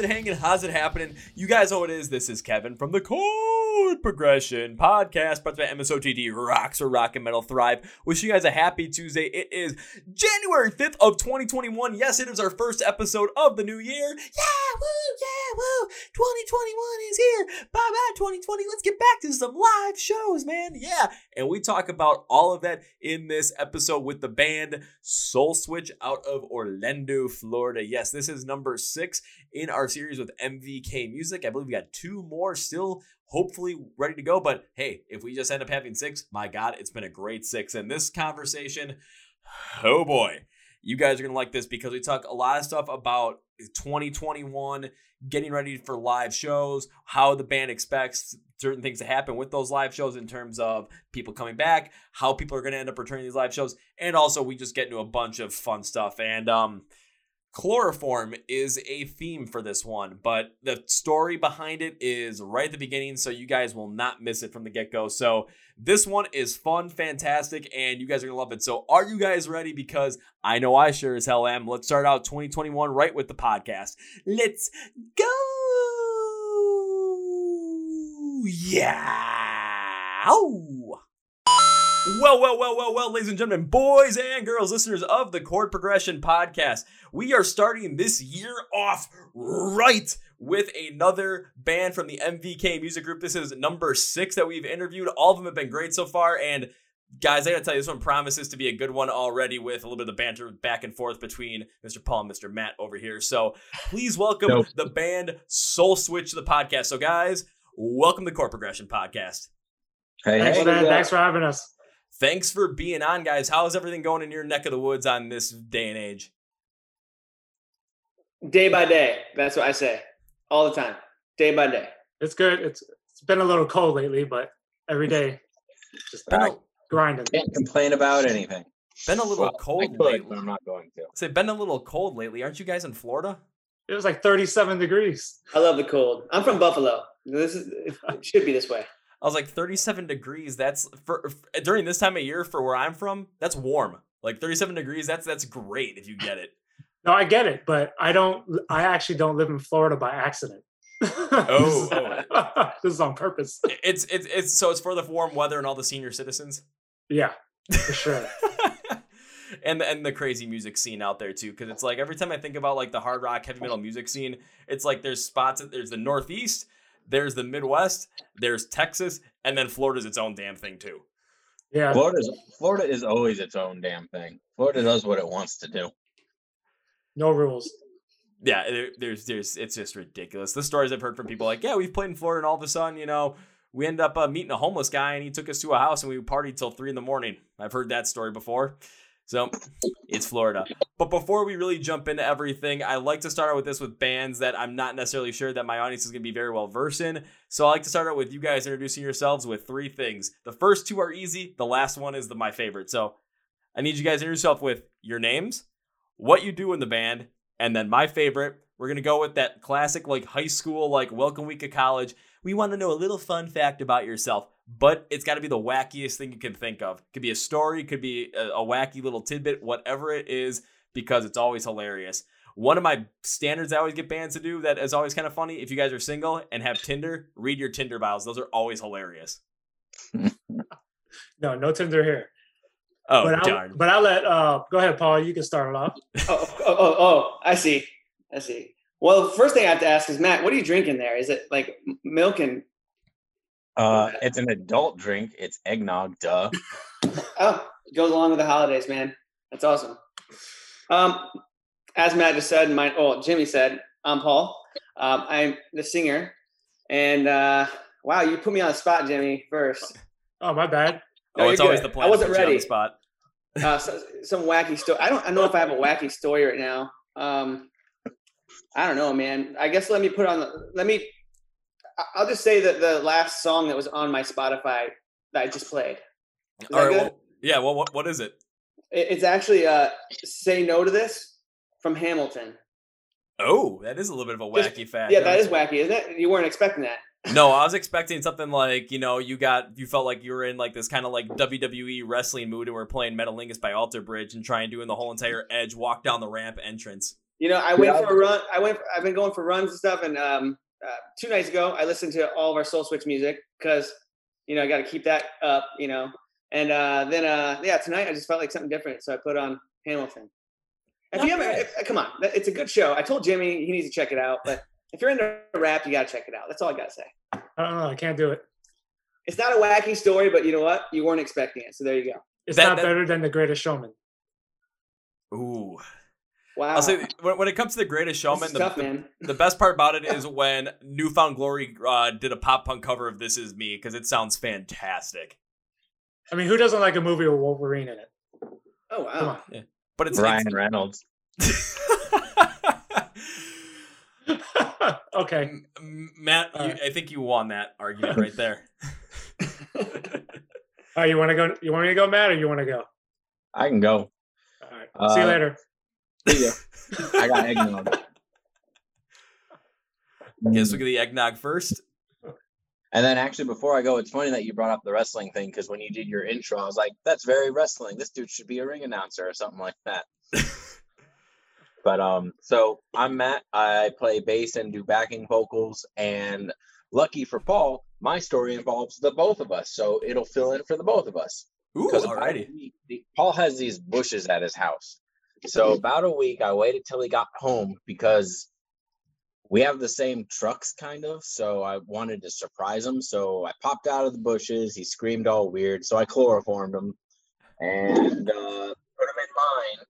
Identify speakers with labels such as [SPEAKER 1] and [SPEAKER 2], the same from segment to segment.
[SPEAKER 1] it hanging? How's it happening? You guys know what it is. This is Kevin from the Chord Progression Podcast, brought to you by MSOTD Rocks or Rock and Metal Thrive. Wishing you guys a happy Tuesday. It is January 5th of 2021. Yes, it is our first episode of the new year. Yeah, woo, yeah, woo. 2021 is here. Bye bye, 2020. Let's get back to some live shows, man. Yeah. And we talk about all of that in this episode with the band Soul Switch out of Orlando, Florida. Yes, this is number six in our series with MVK Music. I believe we got two more still hopefully ready to go. But hey, if we just end up having six, my God, it's been a great six. And this conversation, oh boy, you guys are going to like this because we talk a lot of stuff about 2021, getting ready for live shows, how the band expects certain things to happen with those live shows in terms of people coming back, how people are going to end up returning these live shows, and also we just get into a bunch of fun stuff. And um, Chloroform is a theme for this one, but the story behind it is right at the beginning, so you guys will not miss it from the get go. So, this one is fun, fantastic, and you guys are gonna love it. So, are you guys ready? Because I know I sure as hell am. Let's start out 2021 right with the podcast. Let's go! Yeah! Oh. Well, well, well, well, well, ladies and gentlemen, boys and girls, listeners of the Chord Progression Podcast, we are starting this year off right with another band from the MVK Music Group. This is number six that we've interviewed. All of them have been great so far, and guys, I gotta tell you, this one promises to be a good one already with a little bit of the banter back and forth between Mr. Paul and Mr. Matt over here. So please welcome nope. the band Soul Switch to the podcast. So, guys, welcome to the Chord Progression Podcast.
[SPEAKER 2] Hey,
[SPEAKER 3] thanks,
[SPEAKER 2] hey,
[SPEAKER 3] man. Thanks for having us
[SPEAKER 1] thanks for being on, guys. How's everything going in your neck of the woods on this day and age?
[SPEAKER 4] Day by day. That's what I say all the time. Day by day.
[SPEAKER 3] It's good. It's it's been a little cold lately, but every day just been a, grinding.
[SPEAKER 2] Can't complain about anything.
[SPEAKER 1] Been a little well, cold could, lately.
[SPEAKER 2] But I'm not going to.
[SPEAKER 1] Say, been a little cold lately. Aren't you guys in Florida?
[SPEAKER 3] It was like 37 degrees.
[SPEAKER 4] I love the cold. I'm from Buffalo. This is it should be this way.
[SPEAKER 1] I was like 37 degrees. That's for, for, during this time of year for where I'm from. That's warm. Like 37 degrees. That's that's great if you get it.
[SPEAKER 3] No, I get it, but I don't. I actually don't live in Florida by accident.
[SPEAKER 1] Oh,
[SPEAKER 3] this, is, oh. this is on purpose.
[SPEAKER 1] It's it's it's so it's for the warm weather and all the senior citizens.
[SPEAKER 3] Yeah, for sure.
[SPEAKER 1] and and the crazy music scene out there too, because it's like every time I think about like the hard rock heavy metal music scene, it's like there's spots. There's the Northeast, there's the Midwest, there's Texas, and then Florida's its own damn thing too.
[SPEAKER 2] Yeah. Florida's Florida is always its own damn thing. Florida does what it wants to do.
[SPEAKER 3] No rules.
[SPEAKER 1] Yeah, there, there's there's it's just ridiculous. The stories I've heard from people like, yeah, we've played in Florida, and all of a sudden, you know, we end up uh, meeting a homeless guy, and he took us to a house, and we partied till three in the morning. I've heard that story before. So it's Florida. But before we really jump into everything, I like to start out with this with bands that I'm not necessarily sure that my audience is going to be very well versed in. So I like to start out with you guys introducing yourselves with three things. The first two are easy. The last one is the my favorite. So I need you guys to introduce yourself with your names, what you do in the band, and then my favorite. We're gonna go with that classic like high school like welcome week of college. We want to know a little fun fact about yourself but it's got to be the wackiest thing you can think of. Could be a story, could be a, a, wacky little tidbit, whatever it is, because it's always hilarious. One of my standards I always get bands to do that is always kind of funny. If you guys are single and have Tinder, read your Tinder bios. Those are always hilarious.
[SPEAKER 3] no, no Tinder here.
[SPEAKER 1] Oh,
[SPEAKER 3] but
[SPEAKER 1] darn.
[SPEAKER 3] I'll, but I'll let, uh, go ahead, Paul. You can start it off.
[SPEAKER 4] oh, oh, oh, oh, I see. I see. Well, first thing I have to ask is, Matt, what are you drinking there? Is it like milk and
[SPEAKER 2] uh, it's an adult drink. It's eggnog. Duh.
[SPEAKER 4] oh, it goes along with the holidays, man. That's awesome. Um, as Matt just said, my oh Jimmy said, I'm Paul. Um, I'm the singer, and uh, wow, you put me on the spot, Jimmy. First.
[SPEAKER 3] Oh, my bad.
[SPEAKER 1] No, oh, it's always the plan. I wasn't ready. spot.
[SPEAKER 4] uh, so, some wacky story. I don't. I know if I have a wacky story right now. Um, I don't know, man. I guess let me put on the. Let me I'll just say that the last song that was on my Spotify that I just played.
[SPEAKER 1] All right. Well, yeah. Well, what, what is it?
[SPEAKER 4] It's actually uh, "Say No to This" from Hamilton.
[SPEAKER 1] Oh, that is a little bit of a wacky just, fact.
[SPEAKER 4] Yeah, that is wacky, isn't it? You weren't expecting that.
[SPEAKER 1] no, I was expecting something like you know you got you felt like you were in like this kind of like WWE wrestling mood and we're playing Metalingus by Alter Bridge and trying doing the whole entire Edge walk down the ramp entrance.
[SPEAKER 4] You know, I went
[SPEAKER 2] Yeah.
[SPEAKER 4] for a run. I went. I've been going for runs and stuff. And um, uh, two nights ago, I listened to all of our Soul Switch music because you know I got to keep that up. You know, and uh, then uh, yeah, tonight I just felt like something different, so I put on Hamilton. If you
[SPEAKER 1] Not
[SPEAKER 4] haven't, if- come on, it's a good show. I told Jimmy he needs to check it out, but if you're into rap, you got to check it out. That's all I got to say.
[SPEAKER 3] I don't know. I can't do it.
[SPEAKER 4] It's not a wacky story, but you know what? You weren't expecting it, so there you go.
[SPEAKER 3] It's
[SPEAKER 1] That-
[SPEAKER 3] not
[SPEAKER 1] that-
[SPEAKER 3] better than The Greatest Showman.
[SPEAKER 1] Ooh.
[SPEAKER 4] Wow,
[SPEAKER 1] I'll say when, when it comes to the Greatest Showman, the,
[SPEAKER 4] tough,
[SPEAKER 1] the, the best part about it is when New Found Glory uh, did a pop punk cover of "This Is Me" because it sounds fantastic.
[SPEAKER 3] I mean, who doesn't like a movie with Wolverine in it?
[SPEAKER 4] Oh
[SPEAKER 3] Come
[SPEAKER 4] wow.
[SPEAKER 3] on.
[SPEAKER 1] But it's,
[SPEAKER 2] Ryan Reynolds.
[SPEAKER 3] okay.
[SPEAKER 1] M- M- Matt, you,
[SPEAKER 3] Alright.
[SPEAKER 1] I think you won that argument right there.
[SPEAKER 3] All right, you want to go? You want me to go, Matt, or you want to go?
[SPEAKER 2] I can go.
[SPEAKER 3] All right. See you
[SPEAKER 2] Uh,
[SPEAKER 3] later.
[SPEAKER 2] Ya. I got eggnog.
[SPEAKER 1] Guess we get the eggnog first.
[SPEAKER 2] And then actually, before I go, it's funny that you brought up the wrestling thing because when you did your intro, I was like, "That's very wrestling. This dude should be a ring announcer or something like that." but um, so I'm Matt. I play bass and do backing vocals. And lucky for Paul, my story involves the both of us, so it'll fill in for the both of us.
[SPEAKER 1] Ooh,
[SPEAKER 2] Because about a
[SPEAKER 1] alrighty.
[SPEAKER 2] Paul has these bushes at his house. So about a week, I waited till he got home because we have the same trucks, kind of. So I wanted to surprise him. So I popped out of the bushes. He screamed all weird. So I chloroformed him and uh, put him in mine.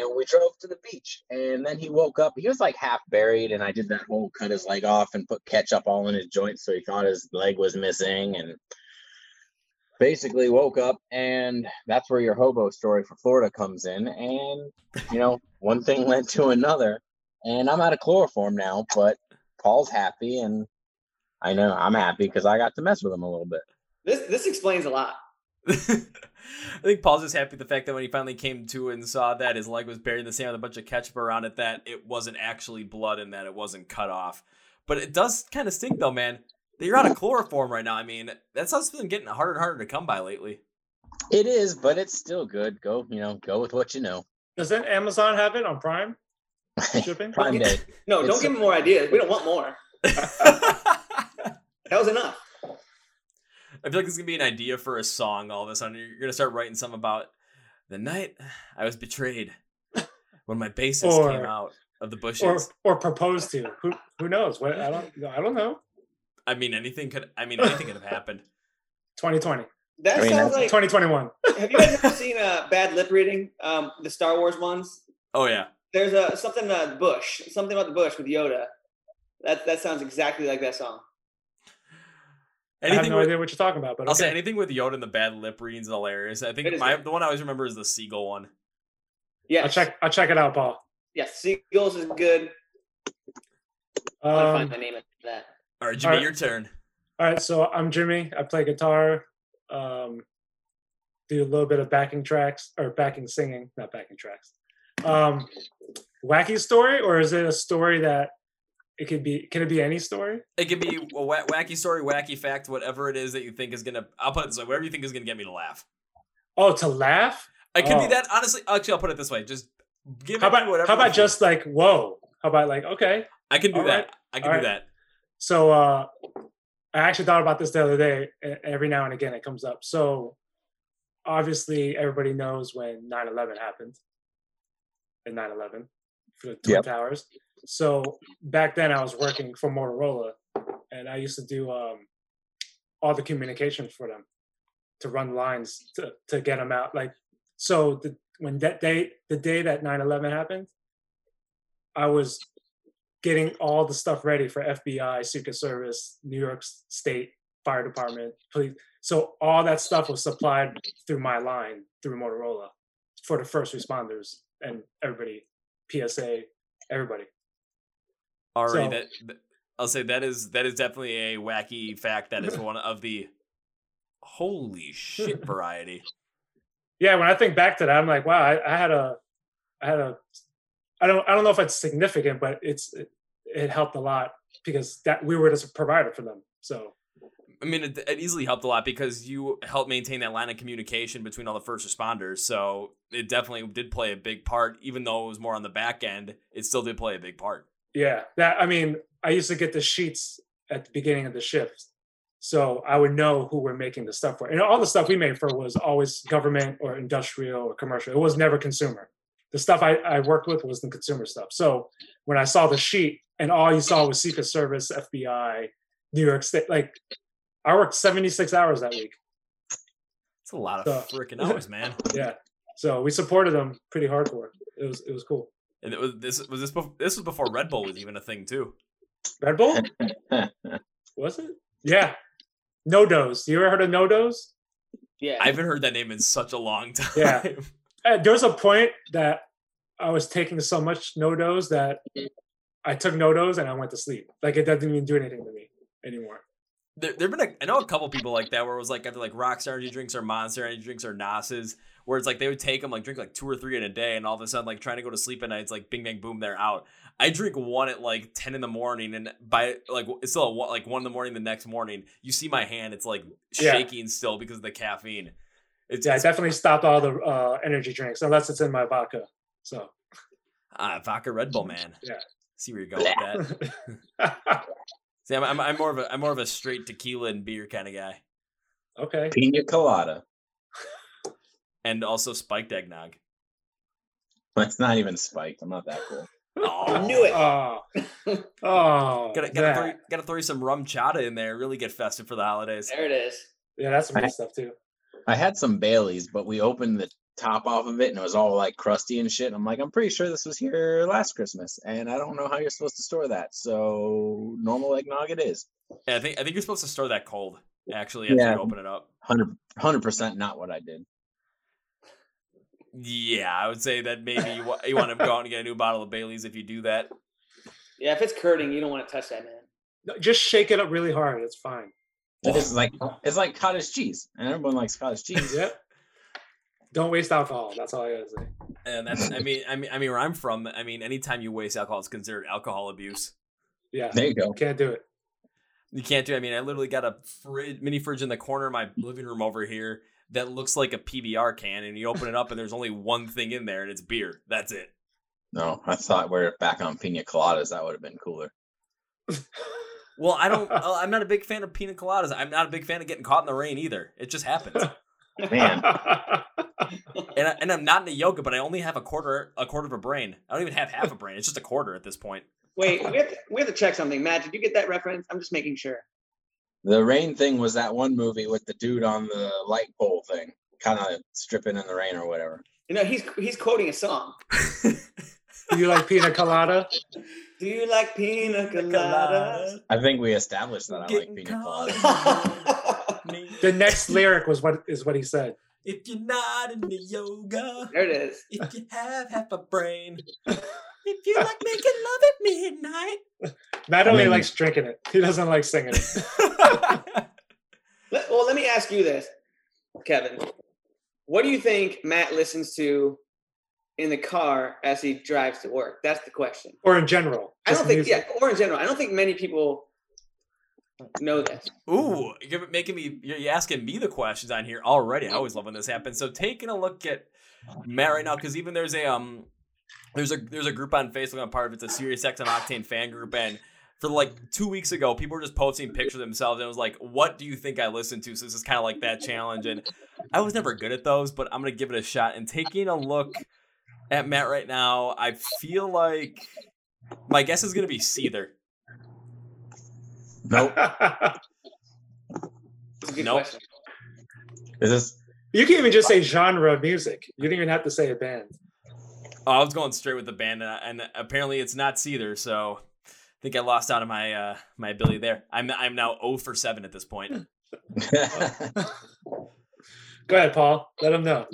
[SPEAKER 2] And we drove to the beach. And then he woke up. He was like half buried. And I did that whole cut his leg off and put ketchup all in his joints. So he thought his leg was missing. And basically woke up and that's where your hobo story for Florida comes in and you know one thing led to another and I'm out of chloroform now but Paul's happy and I know I'm happy because I got to mess with him a little bit
[SPEAKER 4] This this explains a lot.
[SPEAKER 1] I think Paul's just happy with the fact that when he finally came to and saw that his leg was buried in the sand with a bunch of ketchup around it, that it wasn't actually blood and that it wasn't cut off. But it does kind of stink though, man. That you're out of chloroform right now. I mean, that stuff's been getting harder and harder to come by lately.
[SPEAKER 2] it is but it's still good go you know go with what you know
[SPEAKER 3] Doesn't Amazon have it on Prime shipping?
[SPEAKER 2] prime day
[SPEAKER 4] No, don't give him more ideas. We don't want more. That was enough.
[SPEAKER 1] I feel like this is gonna be an idea for a song. All of a sudden, you're gonna start writing some about the night I was betrayed when my bassist
[SPEAKER 3] Or-
[SPEAKER 1] came out of the bushes.
[SPEAKER 3] or or proposed to? Who who knows? What I don't I don't know.
[SPEAKER 1] I mean, anything could. I mean, anything could have happened.
[SPEAKER 3] 2020,
[SPEAKER 4] That
[SPEAKER 2] I mean,
[SPEAKER 4] sounds like.
[SPEAKER 3] 2021.
[SPEAKER 4] Have you guys ever seen uh, bad lip reading? Um, the Star Wars ones.
[SPEAKER 1] Oh yeah,
[SPEAKER 4] There's a something uh, Bush, something about the Bush with Yoda. That that sounds exactly like that song.
[SPEAKER 3] I have
[SPEAKER 1] anything.
[SPEAKER 3] no
[SPEAKER 1] with,
[SPEAKER 3] idea what you're talking about, but
[SPEAKER 1] I'll say anything with Yoda and the bad lip readings is hilarious. I think my the one I always remember is the seagull one.
[SPEAKER 4] Yeah,
[SPEAKER 3] I'll check I'll check it out, Paul.
[SPEAKER 4] Yes, Seagulls is good. I want
[SPEAKER 3] Um,
[SPEAKER 4] find the name of that.
[SPEAKER 1] All right, Jimmy,
[SPEAKER 3] Alright.
[SPEAKER 1] your turn.
[SPEAKER 3] All right, so I'm Jimmy. I play guitar, um, do a little bit of backing tracks or backing singing, not backing tracks. Um, wacky story, or is it a story that it could be? Can it be any story?
[SPEAKER 1] It could be a wa- wacky story, wacky fact, whatever it is that you think is gonna. I'll put it this way: whatever you think is gonna get me to laugh.
[SPEAKER 3] Oh, to laugh.
[SPEAKER 1] It could be
[SPEAKER 3] Oh.
[SPEAKER 1] that. Honestly, actually, I'll put it this way: just give
[SPEAKER 3] How
[SPEAKER 1] me
[SPEAKER 3] about
[SPEAKER 1] whatever.
[SPEAKER 3] how about just like whoa? How about like okay?
[SPEAKER 1] I can do
[SPEAKER 3] all
[SPEAKER 1] that.
[SPEAKER 3] right,
[SPEAKER 1] I can
[SPEAKER 3] all
[SPEAKER 1] do
[SPEAKER 3] right.
[SPEAKER 1] that.
[SPEAKER 3] So uh, I actually thought about this the other day. Every now and again, it comes up. So obviously, everybody knows when 9/11 happened. In 9/11 for the Twin
[SPEAKER 2] Yep.
[SPEAKER 3] Towers. So back then, I was working for Motorola, and I used to do um, all the communication for them to run lines to to get them out. Like so, the, when that day, the day that 9/11 happened, I was getting all the stuff ready for FBI, Secret Service, New York State Fire Department, police. So all that stuff was supplied through my line through Motorola for the first responders and everybody, PSA, everybody.
[SPEAKER 1] Alright,
[SPEAKER 3] So-
[SPEAKER 1] that, that- I'll say that is that is definitely a wacky fact. That is one of the holy shit variety.
[SPEAKER 3] Yeah, when I think back to that, I'm like, wow, I, I had a, I had a, I don't, I don't know if it's significant, but it's, it, it helped a lot because that we were the provider for them. So
[SPEAKER 1] I mean, it, it easily helped a lot because you helped maintain that line of communication between all the first responders. So it definitely did play a big part, even though it was more on the back end. It still did play a big part.
[SPEAKER 3] Yeah, that I mean, I used to get the sheets at the beginning of the shift, so I would know who we're making the stuff for. And all the stuff we made for was always government or industrial or commercial. It was never consumer. The stuff I, I worked with was the consumer stuff. So when I saw the sheet and all you saw was Secret Service, FBI, New York State, like I worked 76 hours that week.
[SPEAKER 1] It's a lot of
[SPEAKER 3] So-
[SPEAKER 1] freaking hours, man.
[SPEAKER 3] Yeah. So we supported them pretty hardcore. It was it was cool.
[SPEAKER 1] And it was this was this before, this was before Red Bull was even a thing too.
[SPEAKER 3] Red Bull? Was it? Yeah. NoDoz. You ever heard of NoDoz?
[SPEAKER 4] Yeah.
[SPEAKER 1] I haven't heard that name in such a long time.
[SPEAKER 3] Yeah. Uh, there was a point that I was taking so much NoDoz that I took NoDoz and I went to sleep. Like it doesn't even do anything to me anymore.
[SPEAKER 1] there there've been a, I know a couple people like that where it was like either like Rockstar energy drinks or Monster energy drinks or NOS's where it's like they would take them like drink like two or three in a day and all of a sudden like trying to go to sleep at night it's like bing bang boom they're out. I drink one at like ten in the morning and by like it's still at one, like one in the morning the next morning you see my hand it's like
[SPEAKER 3] Yeah.
[SPEAKER 1] shaking still because of the caffeine. It's,
[SPEAKER 3] I definitely stopped all the uh, energy drinks unless it's in my vodka. So
[SPEAKER 1] ah, vodka Red Bull man.
[SPEAKER 3] Yeah.
[SPEAKER 1] See where you're going with that. See, I'm, I'm, I'm more of a I'm more of a straight tequila and beer kind of guy,
[SPEAKER 3] okay.
[SPEAKER 2] Pina colada.
[SPEAKER 1] and also spiked eggnog.
[SPEAKER 2] It's not even spiked. I'm not that cool.
[SPEAKER 1] Oh, I
[SPEAKER 4] knew it.
[SPEAKER 3] Oh, oh,
[SPEAKER 1] Gotta gotta throw, gotta throw you some RumChata in there. Really get festive for the holidays.
[SPEAKER 4] there it is.
[SPEAKER 3] yeah, that's some good stuff too.
[SPEAKER 2] I had some Baileys, but we opened the top off of it and it was all like crusty and shit. And I'm like, I'm pretty sure this was here last Christmas, and I don't know how you're supposed to store that. So normal eggnog it is.
[SPEAKER 1] Yeah, I think I think you're supposed to store that cold. Actually, after
[SPEAKER 2] Yeah.
[SPEAKER 1] you open it up.
[SPEAKER 2] 100 percent not what I did.
[SPEAKER 1] Yeah, I would say that maybe you, wa- you want to go out and get a new bottle of Bailey's if you do that.
[SPEAKER 4] Yeah, if it's curding, you don't want to touch that, man.
[SPEAKER 3] No, Just shake it up really hard. It's fine.
[SPEAKER 2] It's like it's like cottage cheese, and everyone likes cottage cheese.
[SPEAKER 3] Yep. Don't waste alcohol. That's all I gotta say.
[SPEAKER 1] And that's I mean I mean I mean where I'm from, I mean anytime you waste alcohol, it's considered alcohol abuse.
[SPEAKER 3] Yeah,
[SPEAKER 2] There you go.
[SPEAKER 3] can't do it.
[SPEAKER 1] You can't do. It. I mean, I literally got a fridge, mini fridge in the corner of my living room over here that looks like a PBR can, and you open it up and there's only one thing in there, and it's beer. That's it.
[SPEAKER 2] No, I thought we're back on pina coladas. That would have been cooler.
[SPEAKER 1] Well, I don't. uh, I'm not a big fan of pina coladas. I'm not a big fan of getting caught in the rain either. It just happens.
[SPEAKER 2] Man,
[SPEAKER 1] And, I, and I'm not into yoga, but I only have a quarter a quarter of a brain. I don't even have half a brain. It's just a quarter at this point.
[SPEAKER 4] Wait, we have, to, we have to check something. Matt, did you get that reference? I'm just making sure.
[SPEAKER 2] the rain thing was that one movie with the dude on the light pole thing, kind of stripping in the rain or whatever.
[SPEAKER 4] You know, he's he's quoting a song.
[SPEAKER 3] do you like pina colada?
[SPEAKER 4] Do you like pina coladas?
[SPEAKER 2] I think we established that I like
[SPEAKER 1] Getting
[SPEAKER 2] pina coladas.
[SPEAKER 3] The next lyric was what is what he said.
[SPEAKER 1] If you're not into yoga,
[SPEAKER 4] there it is.
[SPEAKER 1] if you have half a brain, if you like making love at midnight.
[SPEAKER 3] Matt
[SPEAKER 2] I
[SPEAKER 3] only
[SPEAKER 2] mean-
[SPEAKER 3] likes drinking it. He doesn't like singing it.
[SPEAKER 4] Let, well, let me ask you this, Kevin. What do you think Matt listens to in the car as he drives to work? That's the question.
[SPEAKER 3] Or in general.
[SPEAKER 4] I don't think,
[SPEAKER 3] music.
[SPEAKER 4] yeah, or in general, I don't think many people know this.
[SPEAKER 1] Ooh, you're making me. You're you're asking me the questions on here already. I always love when this happens. So taking a look at Matt right now, because even there's a um, there's a there's a group on Facebook. I'm part of. It's a Sirius X and Octane fan group, and for like two weeks ago, people were just posting pictures of themselves, and it was like, "What do you think I listen to?" So this is kind of like that challenge, and I was never good at those, but I'm gonna give it a shot. And taking a look at Matt right now, I feel like my guess is gonna be Seether.
[SPEAKER 2] Nope.
[SPEAKER 4] It's a good
[SPEAKER 1] Nope.
[SPEAKER 4] question.
[SPEAKER 2] Is this
[SPEAKER 3] you can even just say genre of music. You don't even have to say a band.
[SPEAKER 1] Oh, I was going straight with the band, and, and apparently it's not Seether, so I think I lost out on my uh, my ability there. I'm I'm now 0 for seven at this point.
[SPEAKER 3] Go ahead, Paul. Let them know.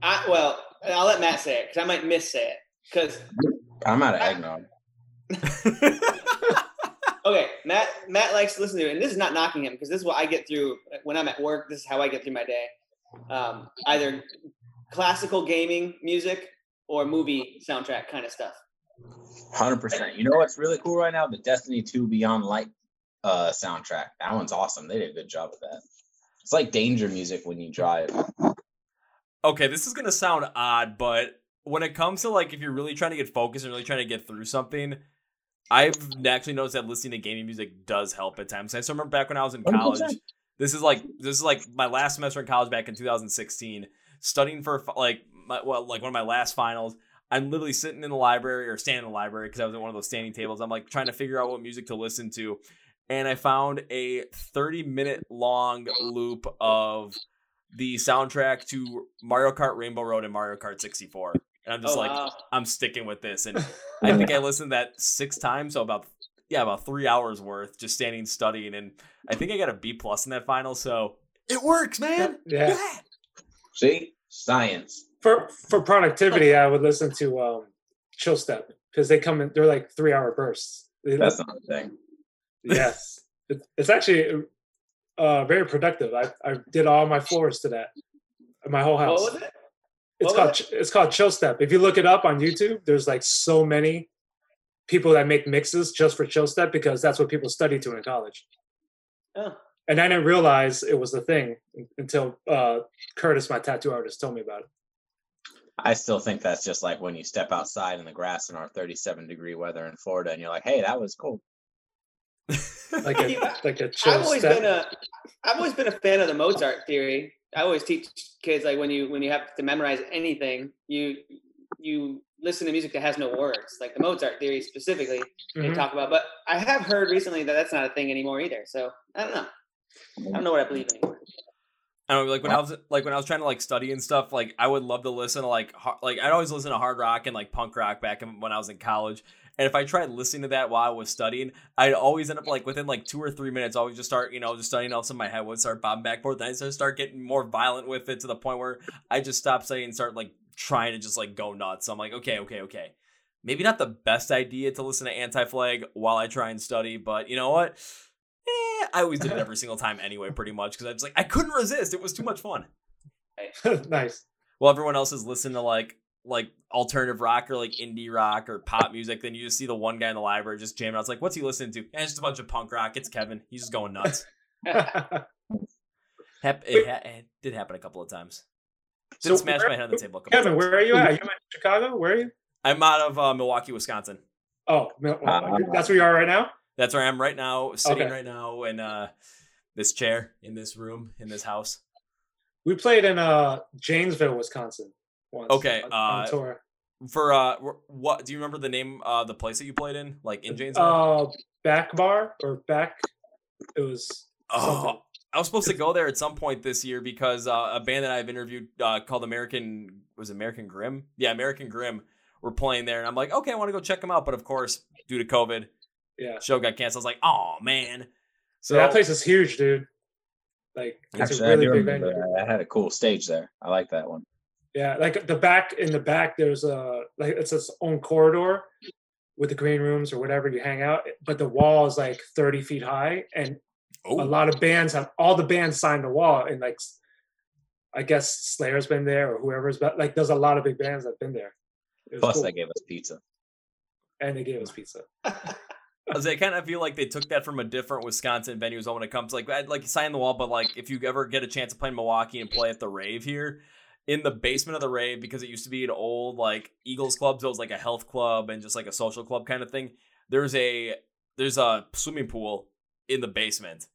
[SPEAKER 4] I, well, I'll let Matt say it because I might miss say it. Because
[SPEAKER 2] I'm out of eggnog.
[SPEAKER 4] okay, Matt Matt likes to listen to it, and this is not knocking him because this is what I get through when I'm at work. This is how I get through my day. Um, either classical gaming music or movie soundtrack kind of stuff.
[SPEAKER 2] Hundred percent. You know what's really cool right now? The Destiny 2 Beyond Light uh soundtrack. That one's awesome. They did a good job with that. It's like danger music when you drive.
[SPEAKER 1] Okay, this is gonna sound odd, but when it comes to like if you're really trying to get focused and really trying to get through something, I've actually noticed that listening to gaming music does help at times. I still remember back when I was in
[SPEAKER 2] 100%.
[SPEAKER 1] college. This is like this is like my last semester in college back in 2016, studying for like my, well like one of my last finals. I'm literally sitting in the library or standing in the library because I was at one of those standing tables. I'm like trying to figure out what music to listen to, and I found a 30 minute long loop of the soundtrack to Mario Kart Rainbow Road and Mario Kart 64. And I'm just
[SPEAKER 4] Oh,
[SPEAKER 1] like,
[SPEAKER 4] wow.
[SPEAKER 1] I'm sticking with this. And I think I listened to that six times, so about yeah, about three hours worth, just standing studying. And I think I got a B plus in that final. So it works, man.
[SPEAKER 3] Yeah.
[SPEAKER 2] See? Science.
[SPEAKER 3] For for productivity, I would listen to um Chillstep because they come in. They're like three hour bursts. They-
[SPEAKER 2] That's not a thing.
[SPEAKER 3] yes, it, it's actually uh very productive. I I did all my floors to that, my whole house.
[SPEAKER 4] What was it?
[SPEAKER 3] It's
[SPEAKER 4] What
[SPEAKER 3] called
[SPEAKER 4] was
[SPEAKER 3] it's called Chillstep. If you look it up on YouTube, there's like so many people that make mixes just for Chillstep because that's what people study to in college.
[SPEAKER 4] Oh.
[SPEAKER 3] And I didn't realize it was a thing until uh, Curtis, my tattoo artist, told me about it.
[SPEAKER 2] I still think that's just like when you step outside in the grass in our 37 degree weather in Florida and you're like, hey, that was cool.
[SPEAKER 3] Like a like a chill
[SPEAKER 4] I've always
[SPEAKER 3] step.
[SPEAKER 4] been a I've always been a fan of the Mozart theory. I always teach kids like when you when you have to memorize anything, you you listen to music that has no words, like the Mozart theory specifically. They
[SPEAKER 3] Mhm.
[SPEAKER 4] talk about, but I have heard recently that that's not a thing anymore either. So I don't know. I don't know what I believe anymore.
[SPEAKER 1] I don't know, like when I was like when I was trying to like study and stuff, like I would love to listen to like har- like I'd always listen to hard rock and like punk rock back in, when I was in college. And if I tried listening to that while I was studying, I'd always end up like within like two or three minutes, I would just start, you know, just studying else in my head would start bobbing back and forth. Then I just start getting more violent with it to the point where I just stopped studying and start like trying to just like go nuts. So I'm like, okay, okay, okay. Maybe not the best idea to listen to Anti Flag while I try and study, but you know what? Eh, I always did it every single time anyway, pretty much, because I was like, I couldn't resist. It was too much fun.
[SPEAKER 3] nice.
[SPEAKER 1] While everyone else is listening to like like alternative rock or like indie rock or pop music, then you just see the one guy in the library just jamming. I was like, what's he listening to? And it's just a bunch of punk rock. It's Kevin. He's just going nuts. Hap- it, ha- it did happen a couple of times. Did
[SPEAKER 3] So
[SPEAKER 1] smash
[SPEAKER 3] where-
[SPEAKER 1] my head on the table. A couple
[SPEAKER 3] Kevin,
[SPEAKER 1] times.
[SPEAKER 3] where are you at? Are you in Chicago? Where are you?
[SPEAKER 1] I'm out of uh, Milwaukee, Wisconsin.
[SPEAKER 3] Oh, Mil-
[SPEAKER 2] Uh,
[SPEAKER 3] that's where you are right now.
[SPEAKER 1] That's where I am right now, sitting
[SPEAKER 3] Okay.
[SPEAKER 1] right now in uh, this chair, in this room, in this house.
[SPEAKER 3] We played in uh Janesville, Wisconsin. Once
[SPEAKER 1] Okay,
[SPEAKER 3] on, on
[SPEAKER 1] uh,
[SPEAKER 3] tour.
[SPEAKER 1] For uh, what do you remember the name? Uh, the place that you played in, like in Janesville.
[SPEAKER 3] Uh, back bar or back? It was.
[SPEAKER 1] Oh,
[SPEAKER 3] something.
[SPEAKER 1] I was supposed to go there at some point this year because uh, a band that I've interviewed uh, called American was American Grim. Yeah, American Grim were playing there, and I'm like, okay, I want to go check them out. But of course, due to COVID,
[SPEAKER 3] Yeah.
[SPEAKER 1] show got canceled. I was like, oh man. So
[SPEAKER 3] So that place is huge, dude. Like it's
[SPEAKER 2] Actually,
[SPEAKER 3] a really
[SPEAKER 2] I do
[SPEAKER 3] big
[SPEAKER 2] remember
[SPEAKER 3] venue.
[SPEAKER 2] I had a cool stage there. I like that one.
[SPEAKER 3] Yeah, like the back in the back, there's a like it's its own corridor with the green rooms or whatever you hang out. But the wall is like 30 feet high, and
[SPEAKER 1] oh,
[SPEAKER 3] a lot of bands have all the bands signed the wall, and like I guess Slayer's been there or whoever's but like there's a lot of big bands that've been there. It was
[SPEAKER 2] Plus,
[SPEAKER 3] cool.
[SPEAKER 2] they gave us pizza.
[SPEAKER 3] and they gave us pizza.
[SPEAKER 1] I was- I kind of feel like they took that from a different Wisconsin venue. So when it comes like I'd like sign the wall, but like if you ever get a chance to play in Milwaukee and play at the rave here, in the basement of the rave, because it used to be an old like Eagles club, so it was like a health club and just like a social club kind of thing. There's a there's a swimming pool in the basement,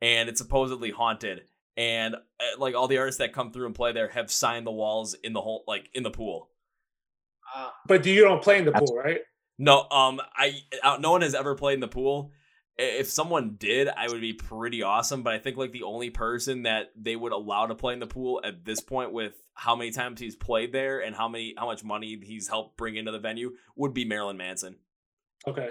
[SPEAKER 1] and it's supposedly haunted. And uh, like all the artists that come through and play there have signed the walls in the whole like in the pool.
[SPEAKER 4] Wow.
[SPEAKER 3] But do you don't play in the pool, right?
[SPEAKER 1] No, um, I uh, no one has ever played in the pool. If someone did, I would be pretty awesome. But I think like the only person that they would allow to play in the pool at this point, with how many times he's played there and how many how much money he's helped bring into the venue, would be Marilyn Manson.
[SPEAKER 3] Okay.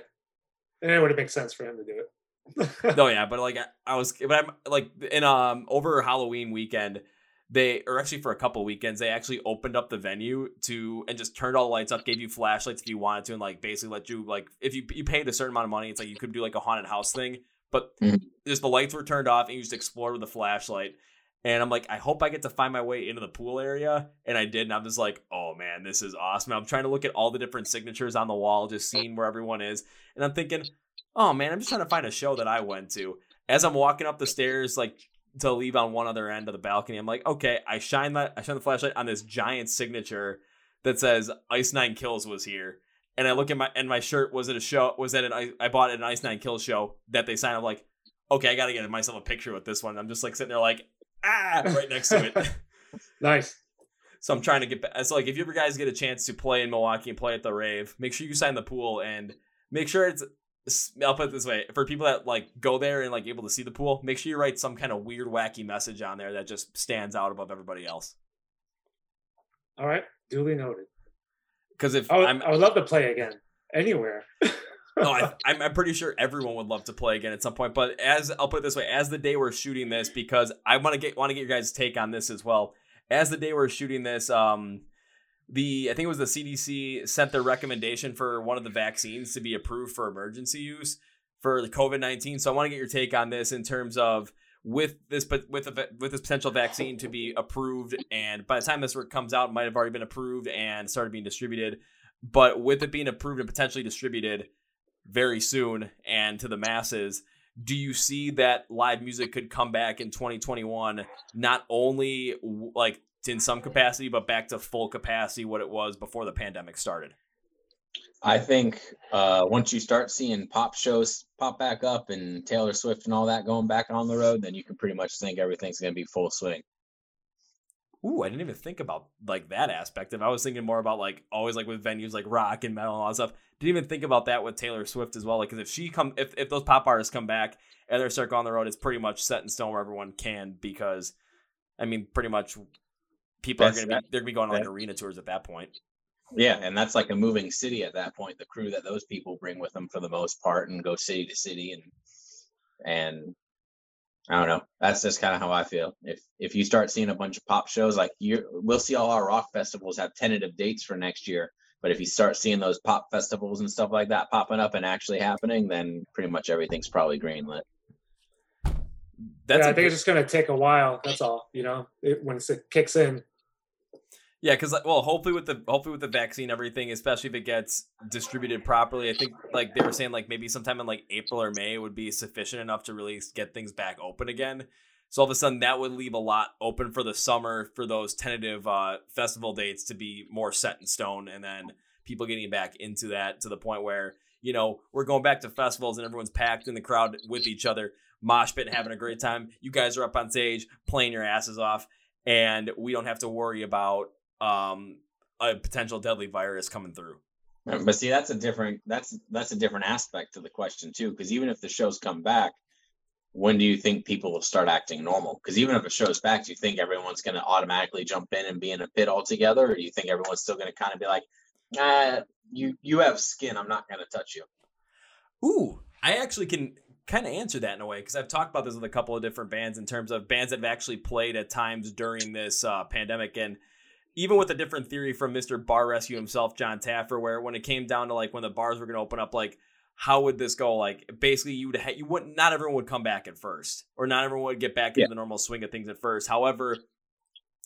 [SPEAKER 3] And it would make sense for him to do it.
[SPEAKER 1] no, yeah, but like I, I was, but I'm like in um over Halloween weekend, they or actually for a couple weekends they actually opened up the venue to and just turned all the lights up, gave you flashlights if you wanted to, and like basically let you like if you you paid a certain amount of money, it's like you could do like a haunted house thing, but
[SPEAKER 2] Mhm.
[SPEAKER 1] just the lights were turned off and you just explored with a flashlight. And I'm like, I hope I get to find my way into the pool area. And I did. And I'm just like, oh man, this is awesome. I'm trying to look at all the different signatures on the wall, just seeing where everyone is. And I'm thinking, Oh man, I'm just trying to find a show that I went to. As I'm walking up the stairs, like to leave on one other end of the balcony, I'm like, okay, I shine that I shine the flashlight on this giant signature that says Ice Nine Kills was here. And I look at my and my shirt was it a show was that an I, I bought an Ice Nine Kills show that they signed up like, okay, I gotta get myself a picture with this one. I'm just like sitting there like, ah, right next to it.
[SPEAKER 3] Nice.
[SPEAKER 1] So I'm trying to get back. So like, if you ever guys get a chance to play in Milwaukee and play at the rave, make sure you sign the pool and make sure it's. I'll put it this way: for people that like go there and like able to see the pool, make sure you write some kind of weird, wacky message on there that just stands out above everybody else.
[SPEAKER 3] All right. Duly noted.
[SPEAKER 1] Because if
[SPEAKER 3] I would,
[SPEAKER 1] I'm,
[SPEAKER 3] I would love to play again anywhere.
[SPEAKER 1] no, I, I'm, I'm pretty sure everyone would love to play again at some point. But as I'll put it this way, as the day we're shooting this, because I want to get want to get your guys' take on this as well. As the day we're shooting this, um, the I think it was the CDC sent their recommendation for one of the vaccines to be approved for emergency use for the COVID nineteen. So I want to get your take on this in terms of with this but with a, with this potential vaccine to be approved and by the time this work comes out it might have already been approved and started being distributed but with it being approved and potentially distributed very soon and to the masses do you see that live music could come back in 2021 not only like in some capacity but back to full capacity what it was before the pandemic started
[SPEAKER 2] I think uh, once you start seeing pop shows pop back up and Taylor Swift and all that going back on the road, then you can pretty much think everything's going to be full swing.
[SPEAKER 1] Ooh, I didn't even think about like that aspect of. I was thinking more about like always like with venues like rock and metal and all that stuff. Didn't even think about that with Taylor Swift as well. Like, because if she come, if if those pop artists come back and they start going on the road, it's pretty much set in stone where everyone can. Because, I mean, pretty much people
[SPEAKER 2] That's-
[SPEAKER 1] are gonna be
[SPEAKER 2] that-
[SPEAKER 1] they're gonna be going on like arena tours at that point.
[SPEAKER 2] Yeah, and that's like a moving city at that point. The crew that those people bring with them for the most part, and go city to city, and and I don't know. That's just kind of how I feel. If if you start seeing a bunch of pop shows, like you, we'll see all our rock festivals have tentative dates for next year. But if you start seeing those pop festivals and stuff like that popping up and actually happening, then pretty much everything's probably greenlit.
[SPEAKER 1] That's
[SPEAKER 3] yeah, I think
[SPEAKER 1] good-
[SPEAKER 3] it's just gonna take a while. That's all. You know, it, when it kicks in.
[SPEAKER 1] Yeah, because well, hopefully with the hopefully with the vaccine, everything, especially if it gets distributed properly, I think like they were saying, like maybe sometime in like April or May would be sufficient enough to really get things back open again. So all of a sudden, that would leave a lot open for the summer for those tentative uh, festival dates to be more set in stone, and then people getting back into that to the point where you know we're going back to festivals and everyone's packed in the crowd with each other, mosh pit and having a great time. You guys are up on stage playing your asses off, and we don't have to worry about um, a potential deadly virus coming through.
[SPEAKER 2] But see, that's a different that's that's a different aspect to the question too. Because even if the shows come back, when do you think people will start acting normal? Because even if a show's back, do you think everyone's going to automatically jump in and be in a pit altogether, or do you think everyone's still going to kind of be like, "Ah, you you have skin, I'm not going to touch you."
[SPEAKER 1] Ooh, I actually can kind of answer that in a way because I've talked about this with a couple of different bands in terms of bands that have actually played at times during this uh, pandemic and even with a different theory from Mr. Bar Rescue himself, Jon Taffer, where when it came down to like when the bars were going to open up, like how would this go? Like basically, you would ha- you wouldn't not everyone would come back at first, or not everyone would get back into
[SPEAKER 2] Yeah.
[SPEAKER 1] the normal swing of things at first. However,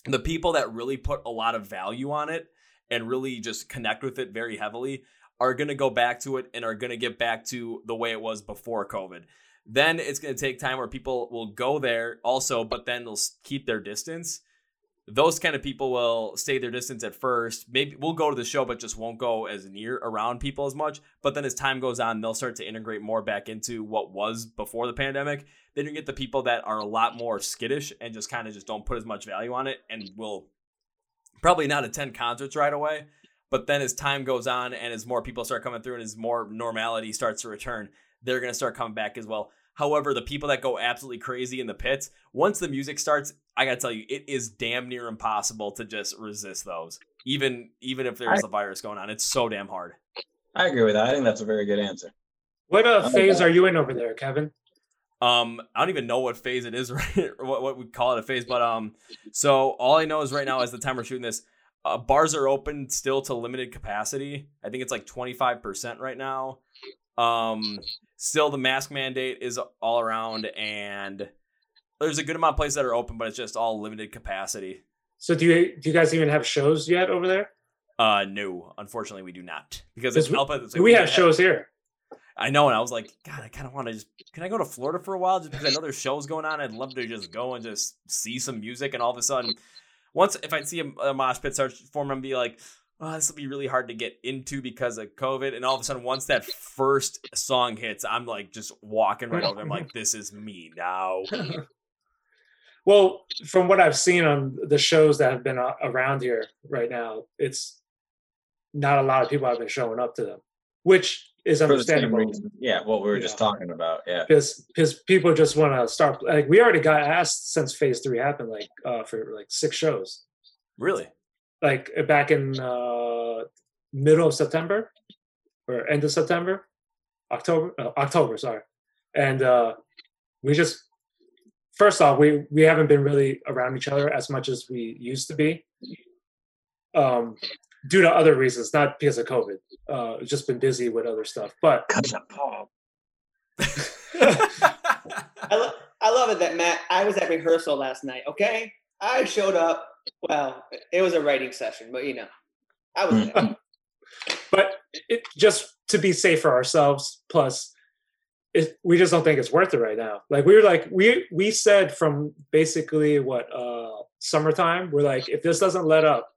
[SPEAKER 1] the people that really put a lot of value on it and really just connect with it very heavily are going to go back to it and are going to get back to the way it was before COVID. Then it's going to take time where people will go there also, but then they'll keep their distance. Those kind of people will stay their distance at first. Maybe we'll go to the show, but just won't go as near around people as much. But then as time goes on, they'll start to integrate more back into what was before the pandemic. Then you get the people that are a lot more skittish and just kind of just don't put as much value on it and will probably not attend concerts right away. But then as time goes on and as more people start coming through and as more normality starts to return, they're going to start coming back as well. However, the people that go absolutely crazy in the pits, once the music starts, I got to tell you, it is damn near impossible to just resist those. Even even if there's a virus going on, it's so damn hard.
[SPEAKER 2] I agree with that. I think that's a very good answer.
[SPEAKER 3] What uh, phase
[SPEAKER 2] wow.
[SPEAKER 3] are you in over there, Kevin?
[SPEAKER 1] Um, I don't even know what phase it is, right? What what we call it a phase, but um, so all I know is right now, as the time we're shooting this, uh, bars are open still to limited capacity. I think it's like twenty five percent right now. Um, still the mask mandate is all around, and there's a good amount of places that are open, but it's just all limited capacity.
[SPEAKER 3] So do you do you guys even have shows yet over there?
[SPEAKER 1] Uh, no, unfortunately, we do not because it's
[SPEAKER 3] we-
[SPEAKER 1] I'll put it this way,
[SPEAKER 3] Do we have shows here?
[SPEAKER 1] I know, and I was like, God, I kind of want to just. Can I go to Florida for a while just because I know there's shows going on? I'd love to just go and just see some music, and all of a sudden, once if I see a, a mosh pit start forming, and be like, oh, this will be really hard to get into because of COVID. And all of a sudden, once that first song hits, I'm like just walking right over. I'm like, this is me now.
[SPEAKER 3] well, from what I've seen on the shows that have been uh, around here right now, it's not a lot of people have been showing up to them, which is understandable.
[SPEAKER 2] Yeah, what we were yeah. just talking about. Yeah,
[SPEAKER 3] because because people just want to start. Like we already got asked since Phase Three happened, like uh, for like six shows.
[SPEAKER 1] Really?
[SPEAKER 3] Like uh, back in uh, middle of September or end of September, October, uh, October, sorry, and uh, we just first off we we haven't been really around each other as much as we used to be. Um, due to other reasons, not because of COVID. Uh, just been busy with other stuff. But
[SPEAKER 2] because of Paul.
[SPEAKER 4] I, lo- I love it that Matt. I was at rehearsal last night. Okay, I showed up. Well, it was a writing session, but you know, I was. There.
[SPEAKER 3] but it, just to be safe for ourselves, plus. It, we just don't think it's worth it right now. Like we were like we we said from basically what uh summertime, we're like if this doesn't let up,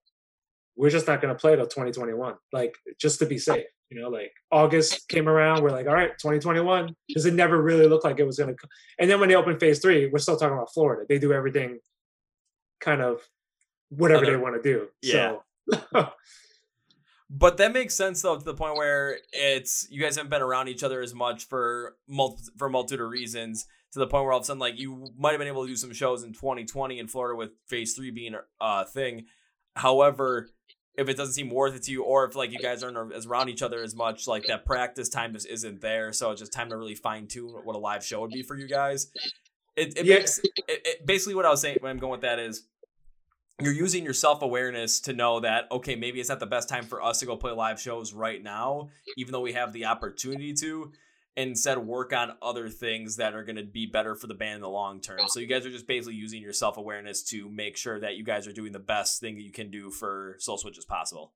[SPEAKER 3] we're just not going to play till 2021 like just to be safe you know like august came around we're like all right 2021 because it never really looked like it was going to and then when they open phase three we're still talking about florida they do everything kind of whatever they want to do yeah so.
[SPEAKER 1] but that makes sense though to the point where it's you guys haven't been around each other as much for multi, for multitude of reasons to the point where all of a sudden like you might have been able to do some shows in 2020 in florida with phase three being a thing however if it doesn't seem worth it to you, or if like you guys aren't as around each other as much, like that practice time just isn't there. So it's just time to really fine tune what a live show would be for you guys. It, it yeah. makes it, it, basically what I was saying when I'm going with that is you're using your self awareness to know that okay, maybe it's not the best time for us to go play live shows right now, even though we have the opportunity to instead work on other things that are going to be better for the band in the long term. So you guys are just basically using your self awareness to make sure that you guys are doing the best thing that you can do for Soul Switch as possible.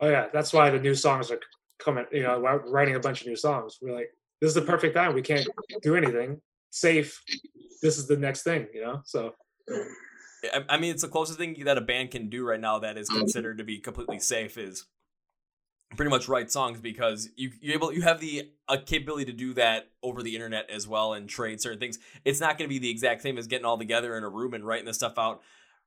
[SPEAKER 3] Oh yeah, that's why the new songs are coming. You know, we're writing a bunch of new songs. We're like, this is the perfect time. We can't do anything safe. This is the next thing. You know, so.
[SPEAKER 1] I mean, it's the closest thing that a band can do right now that is considered to be completely safe is pretty much write songs because you you able you have the a capability to do that over the internet as well and trade certain things. It's not going to be the exact same as getting all together in a room and writing the stuff out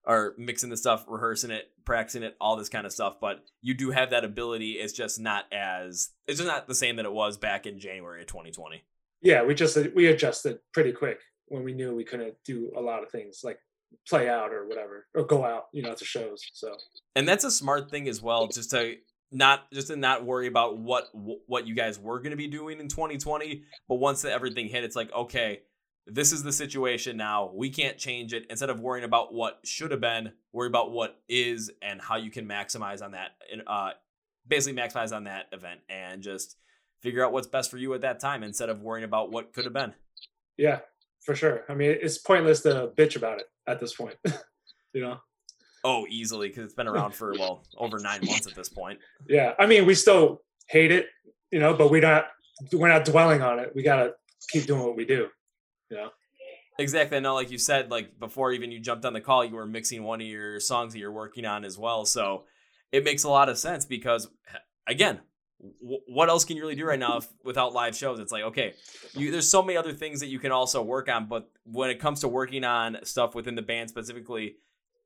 [SPEAKER 1] or mixing the stuff, rehearsing it, practicing it, all this kind of stuff. But you do have that ability. It's just not as it's just not the same that it was back in January of 2020.
[SPEAKER 3] Yeah, we just we adjusted pretty quick when we knew we couldn't do a lot of things like play out or whatever or go out, you know, to shows. So
[SPEAKER 1] and that's a smart thing as well, just to not just to not worry about what what you guys were going to be doing in 2020 but once everything hit it's like okay this is the situation now. We can't change it. Instead of worrying about what should have been worry about what is and how you can maximize on that and uh basically maximize on that event and just figure out what's best for you at that time instead of worrying about what could have been.
[SPEAKER 3] Yeah for sure. I mean it's pointless to bitch about it at this point you know
[SPEAKER 1] Oh, easily because it's been around for well over nine months at this point.
[SPEAKER 3] Yeah, I mean, we still hate it, you know, but we're not we're not dwelling on it. We gotta keep doing what we do, you know.
[SPEAKER 1] Exactly. I know, like you said, like before even you jumped on the call, you were mixing one of your songs that you're working on as well. So it makes a lot of sense because, again, w- what else can you really do right now if, without live shows? It's like okay, you, there's so many other things that you can also work on, but when it comes to working on stuff within the band specifically,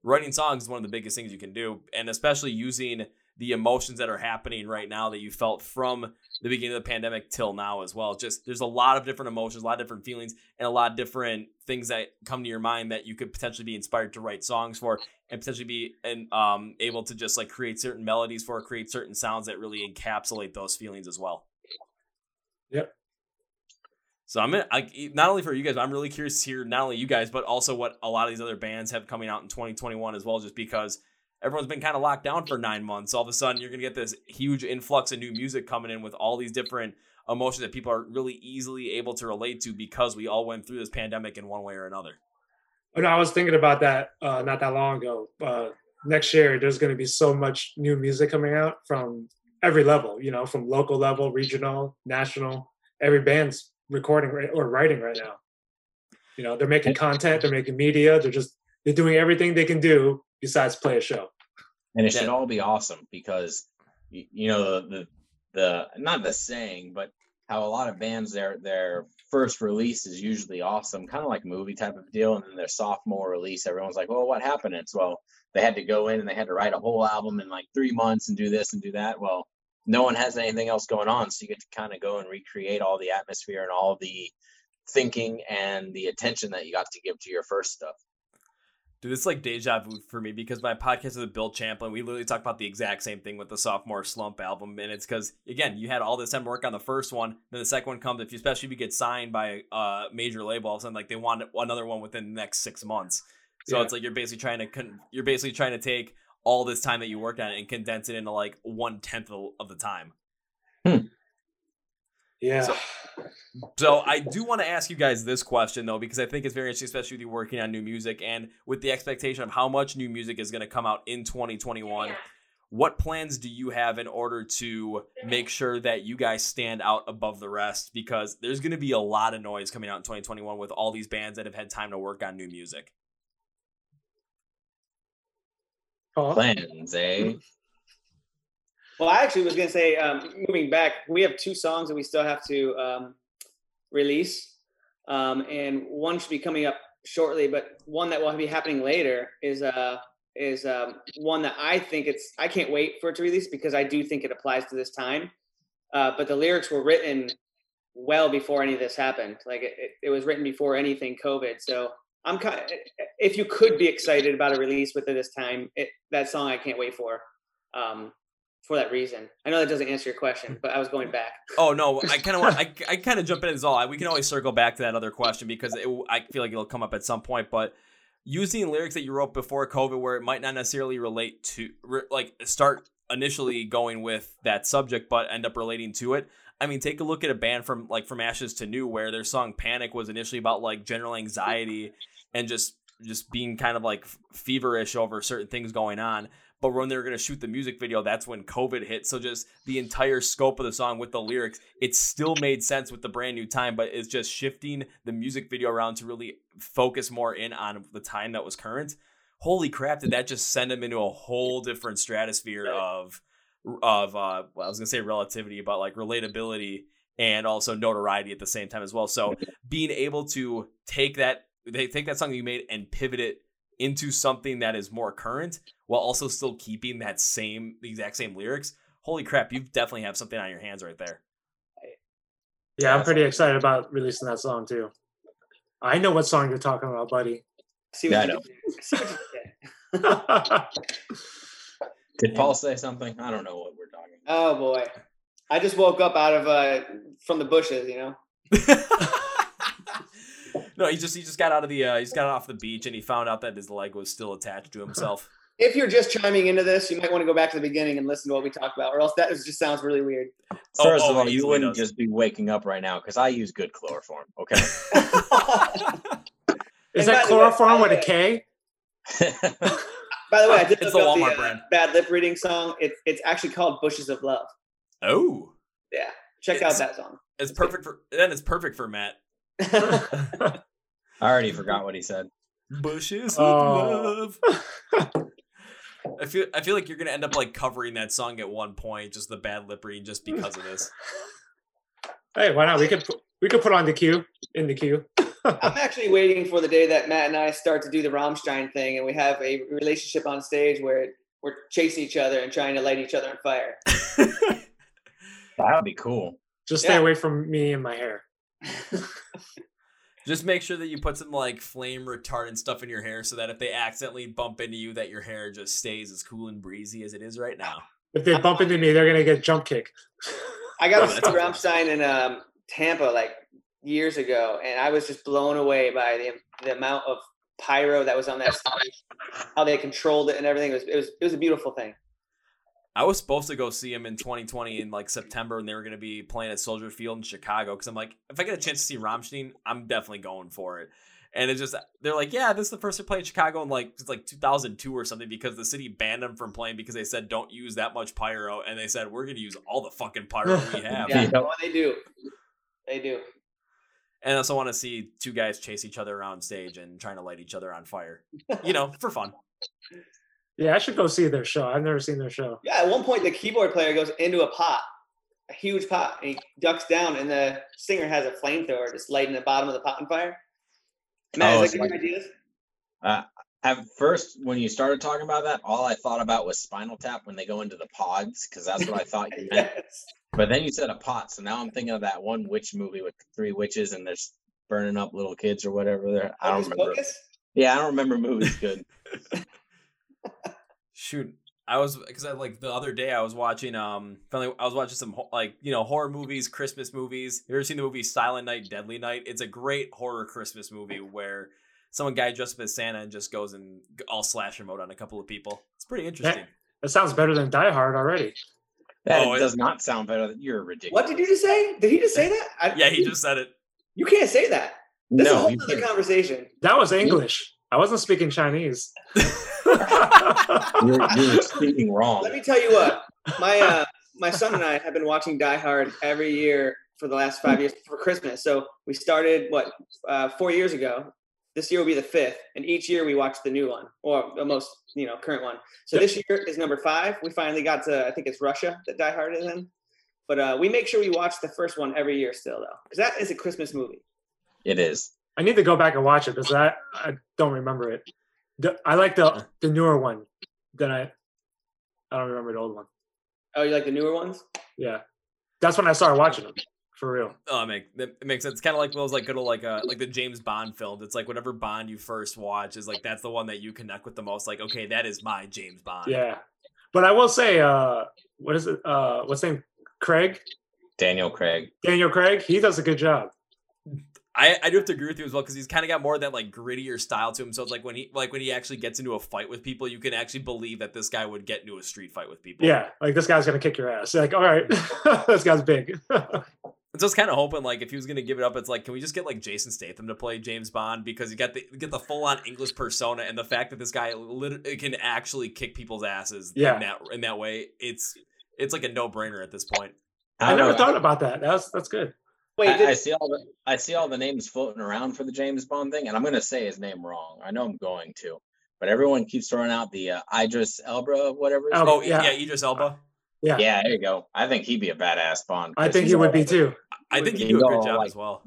[SPEAKER 1] writing songs is one of the biggest things you can do and especially using the emotions that are happening right now that you felt from the beginning of the pandemic till now as well. Just there's a lot of different emotions a lot of different feelings and a lot of different things that come to your mind that you could potentially be inspired to write songs for and potentially be and um, able to just like create certain melodies for create certain sounds that really encapsulate those feelings as well.
[SPEAKER 3] Yep
[SPEAKER 1] so I'm in, I, not only for you guys, but I'm really curious to hear not only you guys, but also what a lot of these other bands have coming out in 2021 as well, just because everyone's been kind of locked down for nine months. All of a sudden, you're to get this huge influx of new music coming in with all these different emotions that people are really easily able to relate to because we all went through this pandemic in one way or another.
[SPEAKER 3] Oh, no, I was thinking about that uh, not that long ago. Uh, next year, there's to be so much new music coming out from every level, you know, from local level, regional, national. Every band's recording or writing right now. You know, they're making content, they're making media, they're just they're doing everything they can do besides play a show.
[SPEAKER 2] and it should all be awesome because you know the, the the not the saying but how a lot of bands their their first release is usually awesome kind of like movie type of deal and then their sophomore release everyone's like well what happened it's well they had to go in and they had to write a whole album in like three months and do this and do that well no one has anything else going on so you get to kind of go and recreate all the atmosphere and all the thinking and the attention that you got to give to your first stuff
[SPEAKER 1] Dude, it's like deja vu for me because my podcast is with Bill Champlin. We literally talk about the exact same thing with the sophomore slump album, and it's because again, you had all this time to work on the first one, then the second one comes. If you especially if you get signed by a major label, all of a sudden like they want another one within the next six months. So
[SPEAKER 3] Yeah.
[SPEAKER 1] it's like you're basically trying to con- you're basically trying to take all this time that you worked on it and condense it into like one tenth of, of the time. Hmm.
[SPEAKER 3] Yeah.
[SPEAKER 1] So- So I do want to ask you guys this question though, because I think it's very interesting, especially with you working on new music and with the expectation of how much new music is going to come out in 2021. What plans do you have in order to make sure that you guys stand out above the rest? Because there's going to be a lot of noise coming out in 2021 with all these bands that have had time to work on new music.
[SPEAKER 3] Paul?
[SPEAKER 2] plans eh
[SPEAKER 4] Well, I actually was gonna say, um, moving back, we have two songs that we still have to um, release, um, and one should be coming up shortly. But one that will be happening later is uh, is um, one that I think it's. I can't wait for it to release because I do think it applies to this time. Uh, but the lyrics were written well before any of this happened. Like it, it, it was written before anything COVID. So I'm kind. Of, if you could be excited about a release with it this time, it, that song I can't wait for. Um, for that reason. I know that doesn't answer your question, but I was going back.
[SPEAKER 1] Oh no, I kind of want I, I kind of jump in as all. We can always circle back to that other question because it, I feel like it'll come up at some point. But using lyrics that you wrote before COVID, where it might not necessarily relate to like start initially going with that subject, but end up relating to it. I mean, take a look at a band from like from Ashes to New, where their song "Panic" was initially about like general anxiety and just just being kind of like feverish over certain things going on. But when they were going to shoot the music video that's when covid hit. So just the entire scope of the song with the lyrics it still made sense with the brand new time but it's just shifting the music video around to really focus more in on the time that was current. Holy crap did that just send them into a whole different stratosphere of of uh well, i was going to say relativity but like relatability and also notoriety at the same time as well. So being able to take that they take that song that you made and pivot it into something that is more current while also still keeping that same the exact same lyrics holy crap you definitely have something on your hands right there
[SPEAKER 3] Yeah, I'm pretty excited about releasing that song too. I know what song you're talking about, buddy.
[SPEAKER 4] See
[SPEAKER 2] Yeah,
[SPEAKER 4] what
[SPEAKER 2] I
[SPEAKER 4] you
[SPEAKER 2] know.
[SPEAKER 4] did. See what you did.
[SPEAKER 2] did paul say something i don't know what we're talking about
[SPEAKER 4] Oh boy, I just woke up out of uh from the bushes. You know.
[SPEAKER 1] no he just he just got out of the uh he just got off the beach and he found out that his leg was still attached to himself
[SPEAKER 4] If you're just chiming into this, you might want to go back to the beginning and listen to what we talked about, or else that is- just sounds really weird.
[SPEAKER 2] First
[SPEAKER 1] oh,
[SPEAKER 2] of all, you wouldn't
[SPEAKER 1] does.
[SPEAKER 2] just be waking up right now because I use good chloroform. Okay.
[SPEAKER 3] Is
[SPEAKER 4] And
[SPEAKER 3] that
[SPEAKER 4] by the way-
[SPEAKER 3] chloroform
[SPEAKER 4] by
[SPEAKER 3] with
[SPEAKER 4] the
[SPEAKER 3] a K?
[SPEAKER 4] By the way, I did
[SPEAKER 1] It's
[SPEAKER 4] look
[SPEAKER 1] the
[SPEAKER 4] up
[SPEAKER 1] Walmart
[SPEAKER 4] the uh,
[SPEAKER 1] brand.
[SPEAKER 4] bad lip reading song. It's it's actually called "Bushes of Love."
[SPEAKER 1] oh
[SPEAKER 4] Yeah, check
[SPEAKER 1] It's-
[SPEAKER 4] out that song.
[SPEAKER 1] it's perfect for then it's perfect for matt
[SPEAKER 2] I already forgot what he said.
[SPEAKER 1] bushes of
[SPEAKER 3] Oh.
[SPEAKER 1] love I feel I feel like you're gonna end up like covering that song at one point, just the bad lip reading, just because of this.
[SPEAKER 3] Hey, why not? We could put, we could put on the queue in the queue.
[SPEAKER 4] I'm actually waiting for the day that Matt and I start to do the Rammstein thing, and we have a relationship on stage where we're chasing each other and trying to light each other on fire.
[SPEAKER 2] That would be cool.
[SPEAKER 3] Just stay
[SPEAKER 4] Yeah.
[SPEAKER 3] away from me and my hair.
[SPEAKER 1] Just make sure that you put some like flame retardant stuff in your hair so that if they accidentally bump into you, that your hair just stays as cool and breezy as it is right now.
[SPEAKER 3] If they bump into me, they're gonna get jump kick.
[SPEAKER 4] I got to
[SPEAKER 1] that's
[SPEAKER 4] see
[SPEAKER 1] awesome.
[SPEAKER 4] In um, Tampa like years ago, and I was just blown away by the the amount of pyro that was on that stage, how they controlled it and everything. It was it was it was a beautiful thing.
[SPEAKER 1] I was supposed to go see him in 2020 in like September, and they were going to be playing at Soldier Field in Chicago. Because I'm like, if I get a chance to see Rammstein, I'm definitely going for it. And it's just they're like, yeah, this is the first to play in Chicago in like it's like 2002 or something because the city banned them from playing because they said don't use that much pyro, and they said we're gonna use all the fucking pyro we have.
[SPEAKER 4] Yeah,
[SPEAKER 2] Yep.
[SPEAKER 4] Oh, they do. They do.
[SPEAKER 1] And I also want to see two guys chase each other around stage and trying to light each other on fire. You know, for fun.
[SPEAKER 3] yeah, I should go see their show. I've never seen their show.
[SPEAKER 4] Yeah, at one point the keyboard player goes into a pot, a huge pot, and he ducks down, and the singer has a flamethrower just lighting the bottom of the pot on fire. Matt,
[SPEAKER 2] Oh,
[SPEAKER 4] is
[SPEAKER 2] it's
[SPEAKER 4] that
[SPEAKER 2] like-
[SPEAKER 4] you ideas?
[SPEAKER 2] Uh, at first, when you started talking about that, all I thought about was Spinal Tap when they go into the pods, because that's what I thought you meant.
[SPEAKER 4] yes.
[SPEAKER 2] But then you said a pot, so now I'm thinking of that one witch movie with three witches and they're burning up little kids or whatever. There, I oh,
[SPEAKER 4] don't
[SPEAKER 2] remember.
[SPEAKER 4] Pocus?
[SPEAKER 2] Yeah, I don't remember movies good.
[SPEAKER 1] Shoot, I was because I like the other day I was watching um finally I was watching some like you know horror movies, Christmas movies. You ever seen the movie Silent Night, Deadly Night? It's a great horror Christmas movie where someone guy dressed up as Santa and just goes and g- all slasher mode on a couple of people. It's pretty interesting.
[SPEAKER 3] That sounds better than Die Hard already.
[SPEAKER 2] That
[SPEAKER 1] Oh, it-
[SPEAKER 2] does not sound better. than You're ridiculous.
[SPEAKER 4] What did you just say? Did he just say that? I,
[SPEAKER 1] Yeah, he just said it.
[SPEAKER 4] You can't say that. That's a
[SPEAKER 2] No,
[SPEAKER 4] whole other conversation.
[SPEAKER 3] That was English. I wasn't speaking Chinese.
[SPEAKER 2] You're, you're speaking wrong.
[SPEAKER 4] Let me tell you what. My uh, my son and I have been watching Die Hard every year for the last five years for Christmas. So we started what uh, four years ago. This year will be the fifth, and each year we watch the new one or the most you know current one. So this year is number five. We finally got to I think it's Russia that Die Hard is in. But uh, we make sure we watch the first one every year still though, because that is a Christmas movie.
[SPEAKER 2] It is.
[SPEAKER 3] I need to go back and watch it because I, I don't remember it. The, I like the the newer one. Then I I don't remember the old one.
[SPEAKER 4] Oh, you like the newer ones?
[SPEAKER 3] Yeah, that's when I started watching them for real.
[SPEAKER 1] Oh, it, make, that it makes sense. It's kind of like those like good old like uh like the James Bond films. It's like whatever Bond you first watch is like that's the one that you connect with the most. Like, okay, that is my James Bond.
[SPEAKER 3] Yeah, but I will say, uh, what is it? Uh, what's his name? Craig
[SPEAKER 2] Daniel Craig.
[SPEAKER 3] Daniel Craig. He does a good job.
[SPEAKER 1] I, I do have to agree with you as well because he's kind of got more of that like grittier style to him. So it's like when he like when he actually gets into a fight with people, you can actually believe that this guy would get into a street fight with people.
[SPEAKER 3] Yeah, like this guy's gonna kick your ass. Like, all right, this guy's big.
[SPEAKER 1] And so I was kind of hoping like if he was gonna give it up, it's like can we just get like Jason Statham to play James Bond because you got the you get the full on English persona and the fact that this guy lit- can actually kick people's asses
[SPEAKER 3] Yeah.
[SPEAKER 1] in that in that way. It's it's like a no brainer at this point.
[SPEAKER 3] I
[SPEAKER 2] don't
[SPEAKER 3] never
[SPEAKER 2] know.
[SPEAKER 3] thought about that. That's that's good.
[SPEAKER 4] Wait,
[SPEAKER 2] I,
[SPEAKER 4] did,
[SPEAKER 2] I see all the I see all the names floating around for the James Bond thing, and I'm gonna say his name wrong. I know I'm going to, but everyone keeps throwing out the uh, Idris Elba, whatever. his
[SPEAKER 3] Oh,
[SPEAKER 1] Oh
[SPEAKER 2] name
[SPEAKER 1] yeah,
[SPEAKER 3] yeah.
[SPEAKER 1] Idris Elba.
[SPEAKER 3] Yeah,
[SPEAKER 2] Yeah, there you go. I think he'd be a badass Bond.
[SPEAKER 3] I think he would be
[SPEAKER 2] like-
[SPEAKER 3] too.
[SPEAKER 1] I think
[SPEAKER 2] he'd
[SPEAKER 1] do a good job
[SPEAKER 2] like-
[SPEAKER 1] as well.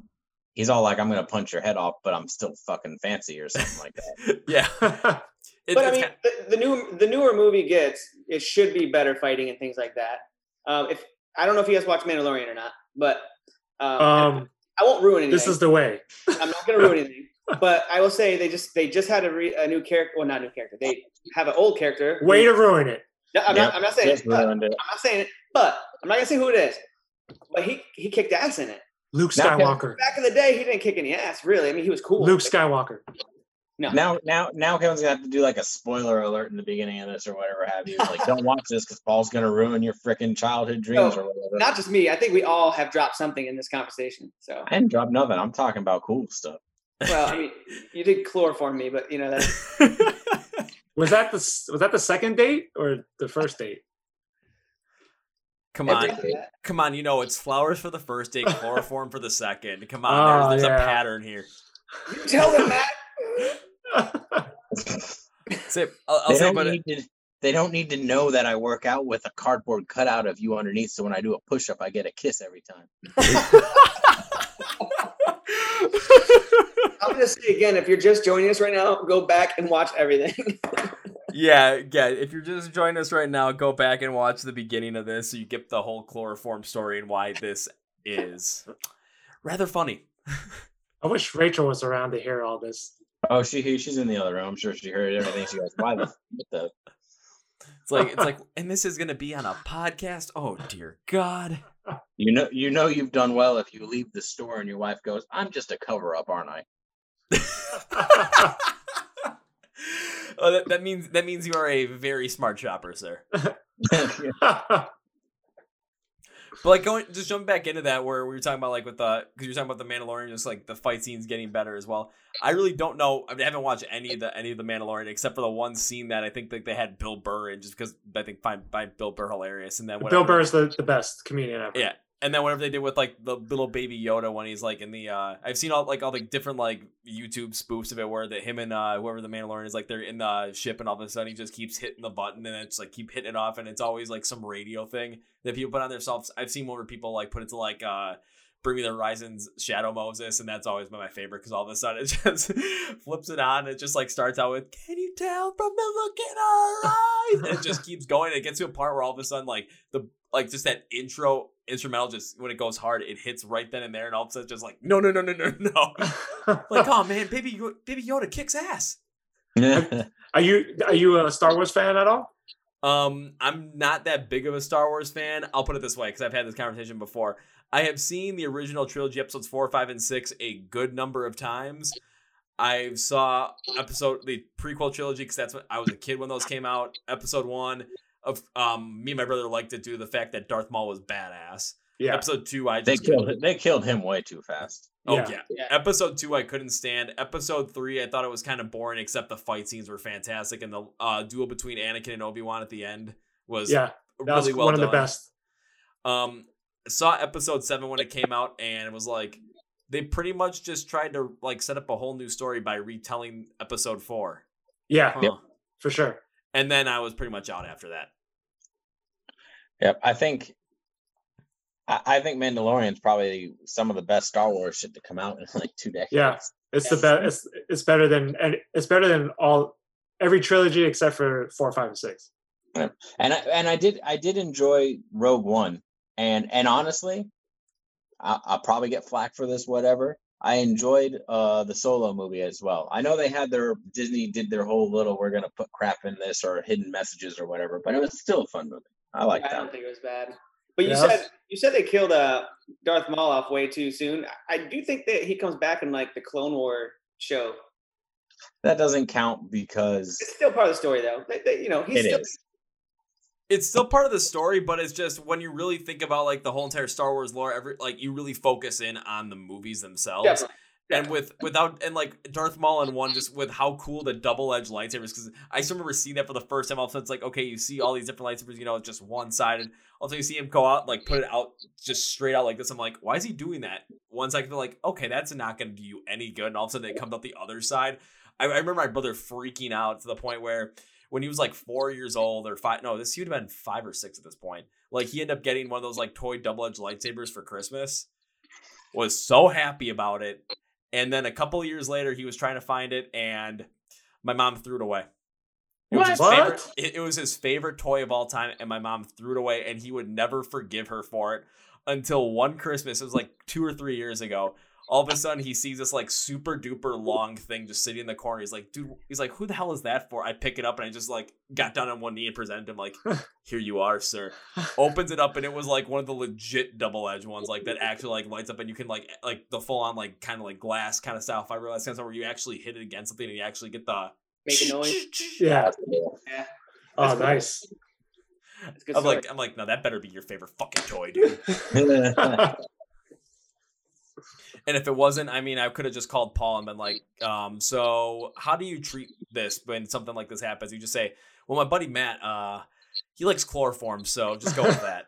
[SPEAKER 2] He's all like, "I'm gonna punch your head off, but I'm still fucking fancy" or something like that.
[SPEAKER 1] Yeah, It-
[SPEAKER 4] but I mean, the, the new the newer movie gets it should be better fighting and things like that. Um, if I don't know if you guys watch Mandalorian or not, but um,
[SPEAKER 3] um,
[SPEAKER 4] I won't ruin anything.
[SPEAKER 3] this is the way.
[SPEAKER 4] I'm not going to ruin anything, but I will say they just they just had a, re, a new character. Well, not a new character. They have an old character. who-
[SPEAKER 3] Way to ruin it.
[SPEAKER 4] No, I'm,
[SPEAKER 2] Yep,
[SPEAKER 4] not, I'm not saying.
[SPEAKER 2] just
[SPEAKER 4] It, but, I'm not saying it. But I'm not gonna say who it is. But he he kicked ass in it.
[SPEAKER 3] Luke
[SPEAKER 2] Now,
[SPEAKER 3] Skywalker.
[SPEAKER 4] Back in the day, he didn't kick any ass. Really, I mean, he was cool.
[SPEAKER 3] Luke Skywalker.
[SPEAKER 4] No,
[SPEAKER 2] Now, now, now, Kevin's gonna have to do like a spoiler alert in the beginning of this or whatever have you. Like, don't watch this because Paul's gonna ruin your freaking childhood dreams
[SPEAKER 4] No,
[SPEAKER 2] or whatever.
[SPEAKER 4] not just me. I think we all have dropped something in this conversation. So,
[SPEAKER 2] I didn't drop nothing. I'm talking about cool stuff.
[SPEAKER 4] well, I mean, you did chloroform me, but you know that's
[SPEAKER 3] Was that the was that the second date or the first date?
[SPEAKER 1] Come on, come on. You know it's flowers for the first date, chloroform for the second. Come on,
[SPEAKER 3] Oh,
[SPEAKER 1] there's, there's
[SPEAKER 3] yeah.
[SPEAKER 1] a pattern here.
[SPEAKER 4] you tell them that.
[SPEAKER 1] Say, I'll, I'll
[SPEAKER 2] they
[SPEAKER 1] say,
[SPEAKER 2] don't need to. They don't need to know that I work out with a cardboard cutout of you underneath. So when I do a push up, I get a kiss every time.
[SPEAKER 4] I'm gonna say again, if you're just joining us right now, go back and watch everything.
[SPEAKER 1] yeah, yeah. If you're just joining us right now, go back and watch the beginning of this so you get the whole chloroform story and why this is rather funny.
[SPEAKER 3] I wish Rachel was around to hear all this.
[SPEAKER 2] Oh, she she's in the other room. I'm sure she heard everything. She goes, "Why the what the?"
[SPEAKER 1] It's like it's like, and this is gonna be on a podcast. Oh dear God.
[SPEAKER 2] You know, you know, you've done well if you leave the store and your wife goes, "I'm just a cover up, aren't I?"
[SPEAKER 1] oh, that, that means that means you are a very smart shopper, sir. But like going, just jumping back into that, where we were talking about like with the, because you're talking about the Mandalorian, just like the fight scenes getting better as well. I really don't know. I, mean, I haven't watched any of the any of the Mandalorian except for the one scene that I think that they had Bill Burr in, just because I think find find Bill Burr hilarious, and then
[SPEAKER 3] Bill Burr is the, the best comedian ever.
[SPEAKER 1] Yeah. And then whatever they did with like the little baby Yoda when he's like in the uh I've seen all like all the different like YouTube spoofs of it where that him and uh whoever the Mandalorian is like they're in the ship and all of a sudden he just keeps hitting the button and it's like keep hitting it off and it's always like some radio thing that people put on themselves. I've seen one where people like put it to like uh Bring Me the Horizon's Shadow Moses, and that's always been my favorite because all of a sudden it just flips it on. And It just like starts out with "Can you tell from the look in our eyes?" And it just keeps going. It gets to a part where all of a sudden like the like just that intro instrumental just when it goes hard it hits right then and there and all of a sudden just like no no no no no no. Like oh man baby baby Yoda kicks ass.
[SPEAKER 3] Are you are you a Star Wars fan at all?
[SPEAKER 1] um I'm not that big of a Star Wars fan. I'll put it this way because I've had this conversation before. I have seen the original trilogy episodes four five and six a good number of times. I saw episode the prequel trilogy because that's when I was a kid when those came out episode one of um me and my brother liked it due to the fact that Darth Maul was badass
[SPEAKER 3] Yeah.
[SPEAKER 1] episode two I
[SPEAKER 2] they
[SPEAKER 1] just
[SPEAKER 2] killed they killed him way too fast.
[SPEAKER 1] Oh
[SPEAKER 3] Yeah.
[SPEAKER 1] yeah.
[SPEAKER 4] Yeah.
[SPEAKER 1] Episode two I couldn't stand. Episode three I thought it was kind of boring, except the fight scenes were fantastic, and the uh, duel between Anakin and Obi Wan at the end was
[SPEAKER 3] Yeah. That
[SPEAKER 1] really
[SPEAKER 3] was
[SPEAKER 1] well
[SPEAKER 3] one of the best.
[SPEAKER 1] Um, saw episode seven when it came out, and it was like they pretty much just tried to like set up a whole new story by retelling episode four.
[SPEAKER 3] Yeah,
[SPEAKER 1] Huh.
[SPEAKER 3] for sure.
[SPEAKER 1] And then I was pretty much out after that.
[SPEAKER 2] Yep, I think I, I think Mandalorian's probably some of the best Star Wars shit to come out in like two decades.
[SPEAKER 3] Yeah. It's the best. It's it's better than and it's better than all every trilogy except for four, five, and six.
[SPEAKER 2] and I, and I did I did enjoy Rogue One, and and honestly, I, I'll probably get flack for this, whatever. I enjoyed uh the Solo movie as well. I know they had their Disney did their whole little we're gonna put crap in this or hidden messages or whatever, but it was still a fun movie. I like that.
[SPEAKER 4] I don't think it was bad. But you
[SPEAKER 3] Yeah,
[SPEAKER 4] said you said they killed uh, Darth Maul off way too soon. I do think that he comes back in like the Clone War show.
[SPEAKER 2] That doesn't count because
[SPEAKER 4] It's still part of the story though. They, they, you know, he's
[SPEAKER 2] it
[SPEAKER 4] still
[SPEAKER 2] is.
[SPEAKER 1] it's still part of the story, but it's just when you really think about like the whole entire Star Wars lore, every like you really focus in on the movies themselves.
[SPEAKER 4] definitely.
[SPEAKER 1] And with without and like Darth Maul in one, just with how cool the double edged lightsabers. Because I just remember seeing that for the first time. All of a sudden, it's like okay, you see all these different lightsabers. You know, it's just one sided. Also, you see him go out like put it out just straight out like this. I'm like, why is he doing that? One second, they're like, okay, that's not going to do you any good. And all of a sudden, it comes out the other side. I, I remember my brother freaking out to the point where when he was like four years old or five, no, this he would have been five or six at this point. Like he ended up getting one of those like toy double edged lightsabers for Christmas. Was so happy about it. And then a couple of years later, he was trying to find it, and my mom threw it away. It was favorite. It, it was his favorite toy of all time, and my mom threw it away, and he would never forgive her for it until one Christmas. It was like two or three years ago. All of a sudden, he sees this like super duper long thing just sitting in the corner. He's like, "Dude," he's like, "Who the hell is that for?" I pick it up and I just like got down on one knee and presented him like, "Here you are, sir." Opens it up and it was like one of the legit double edged ones, like that actually like lights up and you can like eh, like the full on like kind of like glass kind of style fiberglass kind of where you actually hit it against something and you actually get the
[SPEAKER 4] Make a noise.
[SPEAKER 3] Yeah.
[SPEAKER 4] Yeah.
[SPEAKER 3] Oh,
[SPEAKER 4] cool.
[SPEAKER 3] nice.
[SPEAKER 4] It's a good
[SPEAKER 1] I'm
[SPEAKER 4] story.
[SPEAKER 1] like, I'm like, no, that better be your favorite fucking toy, dude. And if it wasn't, I mean, I could have just called Paul and been like, um, so how do you treat this when something like this happens? You just say, well, my buddy Matt, uh, he likes chloroform, so just go with that.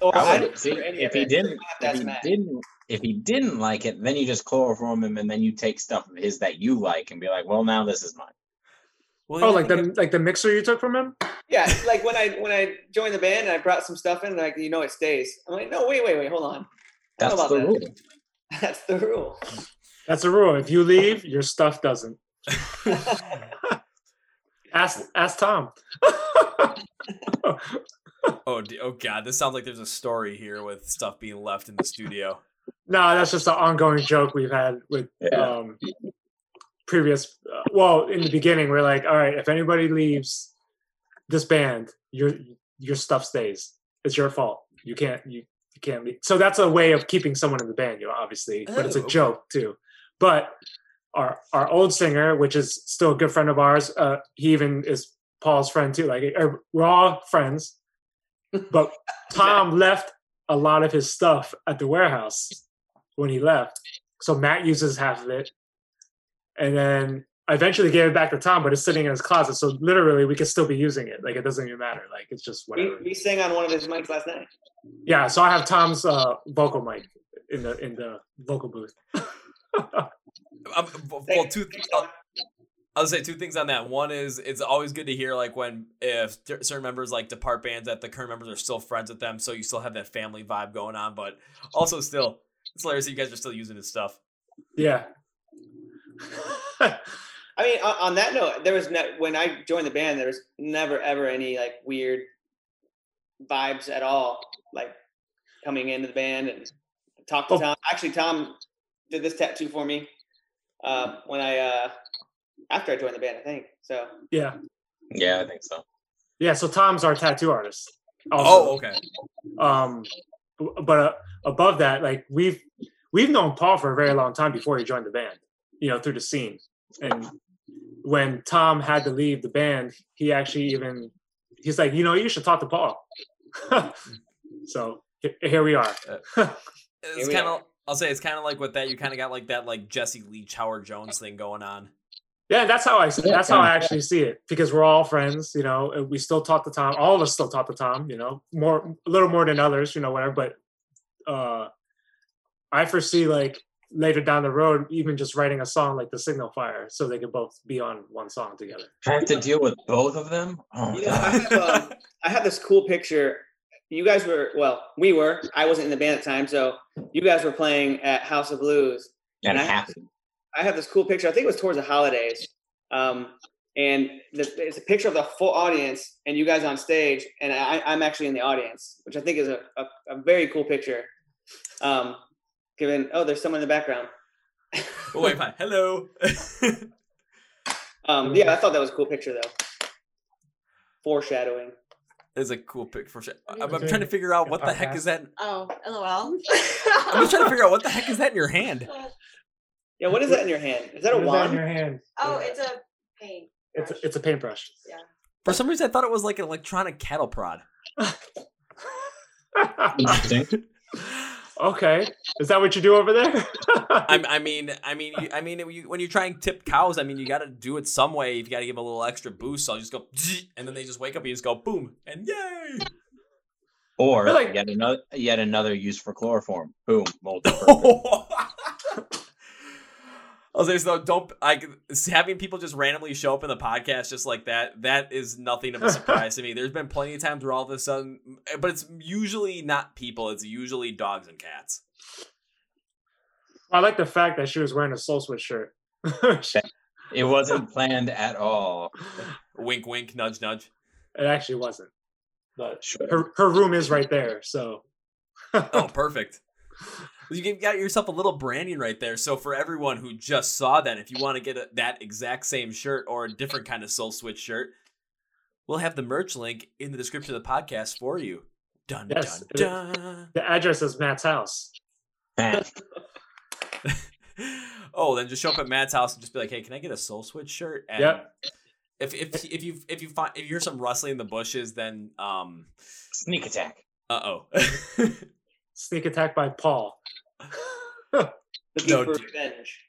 [SPEAKER 4] Or
[SPEAKER 2] I
[SPEAKER 4] I
[SPEAKER 2] would- see, if he didn't, if he
[SPEAKER 4] Matt.
[SPEAKER 2] didn't, if he didn't like it, then you just chloroform him, and then you take stuff of his that you like, and be like, "Well, now this is mine."
[SPEAKER 1] Well,
[SPEAKER 3] oh, like
[SPEAKER 1] think
[SPEAKER 3] the like the mixer you took from him?
[SPEAKER 4] Yeah, like when I when I joined the band and I brought some stuff in, like you know it stays. I'm like, no, wait, wait, wait, hold on.
[SPEAKER 2] That's
[SPEAKER 4] don't
[SPEAKER 2] the
[SPEAKER 4] about
[SPEAKER 2] rule.
[SPEAKER 4] That. That's the rule.
[SPEAKER 3] That's the rule. If you leave, your stuff doesn't. Ask ask Tom.
[SPEAKER 1] Oh, oh god, this sounds like there's a story here with stuff being left in the studio.
[SPEAKER 3] no, that's just an ongoing joke we've had with
[SPEAKER 2] Yeah.
[SPEAKER 3] um, previous. Uh, well, in the beginning, we're like, all right, if anybody leaves this band, your your stuff stays. It's your fault. You can't you, you can't leave. So that's a way of keeping someone in the band, you know, obviously, but it's
[SPEAKER 1] Oh,
[SPEAKER 3] a
[SPEAKER 1] okay.
[SPEAKER 3] joke too. But our our old singer, which is still a good friend of ours, uh, he even is Paul's friend too. Like uh, we're all friends. But Tom left a lot of his stuff at the warehouse when he left. So Matt uses half of it, and then I eventually gave it back to Tom, but it's sitting in his closet. So literally, we could still be using it. Like it doesn't even matter. Like it's just
[SPEAKER 4] We,
[SPEAKER 3] whatever.
[SPEAKER 4] we sang on one of his mics last night.
[SPEAKER 3] Yeah. So I have Tom's uh, vocal mic in the in the vocal booth.
[SPEAKER 1] Um, well, two. I'll, I'll say two things on that. One is it's always good to hear like when if certain members like depart bands that the current members are still friends with them, so you still have that family vibe going on. But also still, it's hilarious that you guys are still using his stuff.
[SPEAKER 3] yeah.
[SPEAKER 4] I mean, on, on that note, there was ne- when I joined the band, there was never ever any like weird vibes at all. Like coming into the band and talk to
[SPEAKER 3] Oh.
[SPEAKER 4] Tom. Actually, Tom did this tattoo for me uh, when I uh, after I joined the band. I think so.
[SPEAKER 3] yeah.
[SPEAKER 2] Yeah, I think so.
[SPEAKER 3] Yeah. So Tom's our tattoo artist. also.
[SPEAKER 1] Oh, okay.
[SPEAKER 3] um but uh, above that like we've we've known paul for a very long time before he joined the band you know through the scene and when tom had to leave the band he actually even he's like you know you should talk to paul so here we are
[SPEAKER 1] It's kind of. I'll say it's kind of like with that. You kind of got like that like Jesse Leach, Howard Jones thing going on.
[SPEAKER 3] yeah that's how i see
[SPEAKER 2] Yeah,
[SPEAKER 3] that's how i actually see it because we're all friends you know and we still talk to tom all of us still talk to tom you know more a little more than others you know whatever but uh i foresee like later down the road even just writing a song like the signal fire so they could both be on one song together
[SPEAKER 2] I have to deal with both of them. Oh,
[SPEAKER 4] You know, I have, um, I have this cool picture. You guys were well, we were. I wasn't in the band at the time, so you guys were playing at House of Blues.
[SPEAKER 2] and
[SPEAKER 4] I-
[SPEAKER 2] happy.
[SPEAKER 4] I have this cool picture. I think it was towards the holidays. Um, and the, it's a picture of the full audience and you guys on stage, and I, I'm actually in the audience, which I think is a, a, a very cool picture. Um, given, oh, there's someone in the background.
[SPEAKER 1] Oh, wait, fine. Hello.
[SPEAKER 4] Um, yeah, I thought that was a cool picture though. Foreshadowing.
[SPEAKER 1] It's a cool pic for sure. I'm, I'm trying to figure out what the heck is that.
[SPEAKER 5] Oh, lol.
[SPEAKER 1] I'm just trying to figure out what the heck is that in your hand.
[SPEAKER 4] Yeah, what is that in your hand? Is that a
[SPEAKER 3] What is that in
[SPEAKER 4] wand?
[SPEAKER 3] your hand
[SPEAKER 5] oh, it's a paint.
[SPEAKER 3] it's a, it's a paintbrush Yeah.
[SPEAKER 1] For some reason, I thought it was like an electronic cattle prod.
[SPEAKER 2] Interesting.
[SPEAKER 3] Okay is that what you do over there
[SPEAKER 1] I'm, I mean, I mean, I mean, you, when you try and tip cows, I mean, you got to do it some way. You got to give a little extra boost. So I'll just go, and then they just wake up. and You just go boom, and yay!
[SPEAKER 2] Or
[SPEAKER 3] like-
[SPEAKER 2] yet another yet another use for chloroform. Boom, multi-purpose.
[SPEAKER 1] I'll say so. Don't like having people just randomly show up in the podcast just like that. That is nothing of a surprise to me. There's been plenty of times where all of a sudden, eh, but it's usually not people. It's usually dogs and cats.
[SPEAKER 3] i like the fact that she was wearing a soul switch shirt
[SPEAKER 2] it wasn't planned at all.
[SPEAKER 1] Wink, wink, nudge, nudge.
[SPEAKER 3] it actually wasn't but
[SPEAKER 2] Sure.
[SPEAKER 3] her, her room is right there so
[SPEAKER 1] Oh, perfect. You got yourself a little branding right there. So for everyone who just saw that, if you want to get a, that exact same shirt or a different kind of Soul Switch shirt, we'll have the merch link in the description of the podcast for you. Dun
[SPEAKER 3] Yes,
[SPEAKER 1] dun dun.
[SPEAKER 3] the address is matt's house
[SPEAKER 1] oh, then just show up at Matt's house and just be like, "Hey, can I get a Soul Switch shirt?" And
[SPEAKER 3] Yep.
[SPEAKER 1] If if if you if you find if you hear some rustling in the bushes, then um,
[SPEAKER 2] Sneak attack.
[SPEAKER 1] uh oh.
[SPEAKER 3] sneak attack by paul
[SPEAKER 4] Looking
[SPEAKER 1] No,
[SPEAKER 4] for revenge.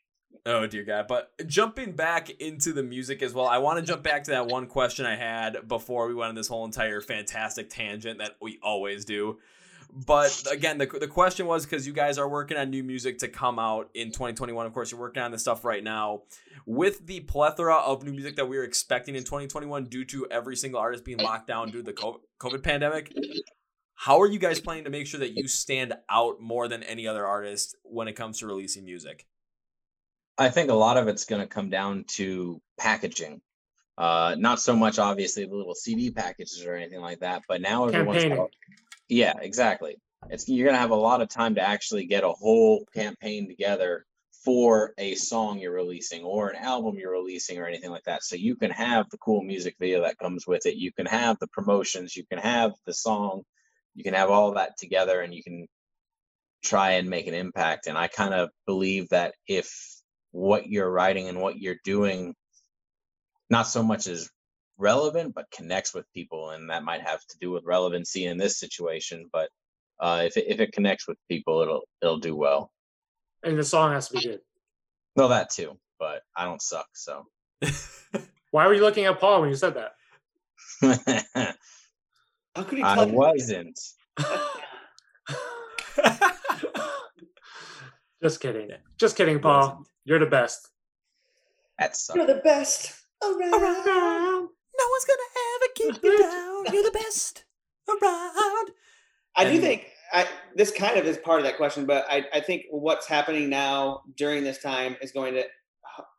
[SPEAKER 1] Oh dear God! But jumping back into the music as well, I want to jump back to that one question I had before we went on this whole entire fantastic tangent that we always do. But again, the, the question was because you guys are working on new music to come out in 2021. Of course, you're working on this stuff right now. With the plethora of new music that we were expecting in 2021 due to every single artist being locked down due to the COVID pandemic, how are you guys planning to make sure that you stand out more than any other artist when it comes to releasing music?
[SPEAKER 2] I think a lot of it's going to come down to packaging. Uh, not so much obviously the little CD packages or anything like that, but now everyone's
[SPEAKER 3] Campaigning.
[SPEAKER 2] yeah, exactly. It's you're going to have a lot of time to actually get a whole campaign together for a song you're releasing or an album you're releasing or anything like that. So you can have the cool music video that comes with it. You can have the promotions, you can have the song, you can have all that together and you can try and make an impact. And I kind of believe that if what you're writing and what you're doing not so much is relevant but connects with people and that might have to do with relevancy in this situation but Uh, if it, if it connects with people, it'll it'll do well.
[SPEAKER 3] And the song has to be good.
[SPEAKER 2] Well, that too, but I don't suck, so.
[SPEAKER 3] Why were you looking at Paul when you said that?
[SPEAKER 4] How could he
[SPEAKER 2] I
[SPEAKER 4] tell?
[SPEAKER 2] wasn't.
[SPEAKER 3] Just kidding. Just kidding, Paul. You're the best.
[SPEAKER 2] That sucked.
[SPEAKER 4] You're the best around.
[SPEAKER 1] No one's gonna ever keep you down. You're the best around.
[SPEAKER 4] I do think I, this kind of is part of that question, but I, I think what's happening now during this time is going to,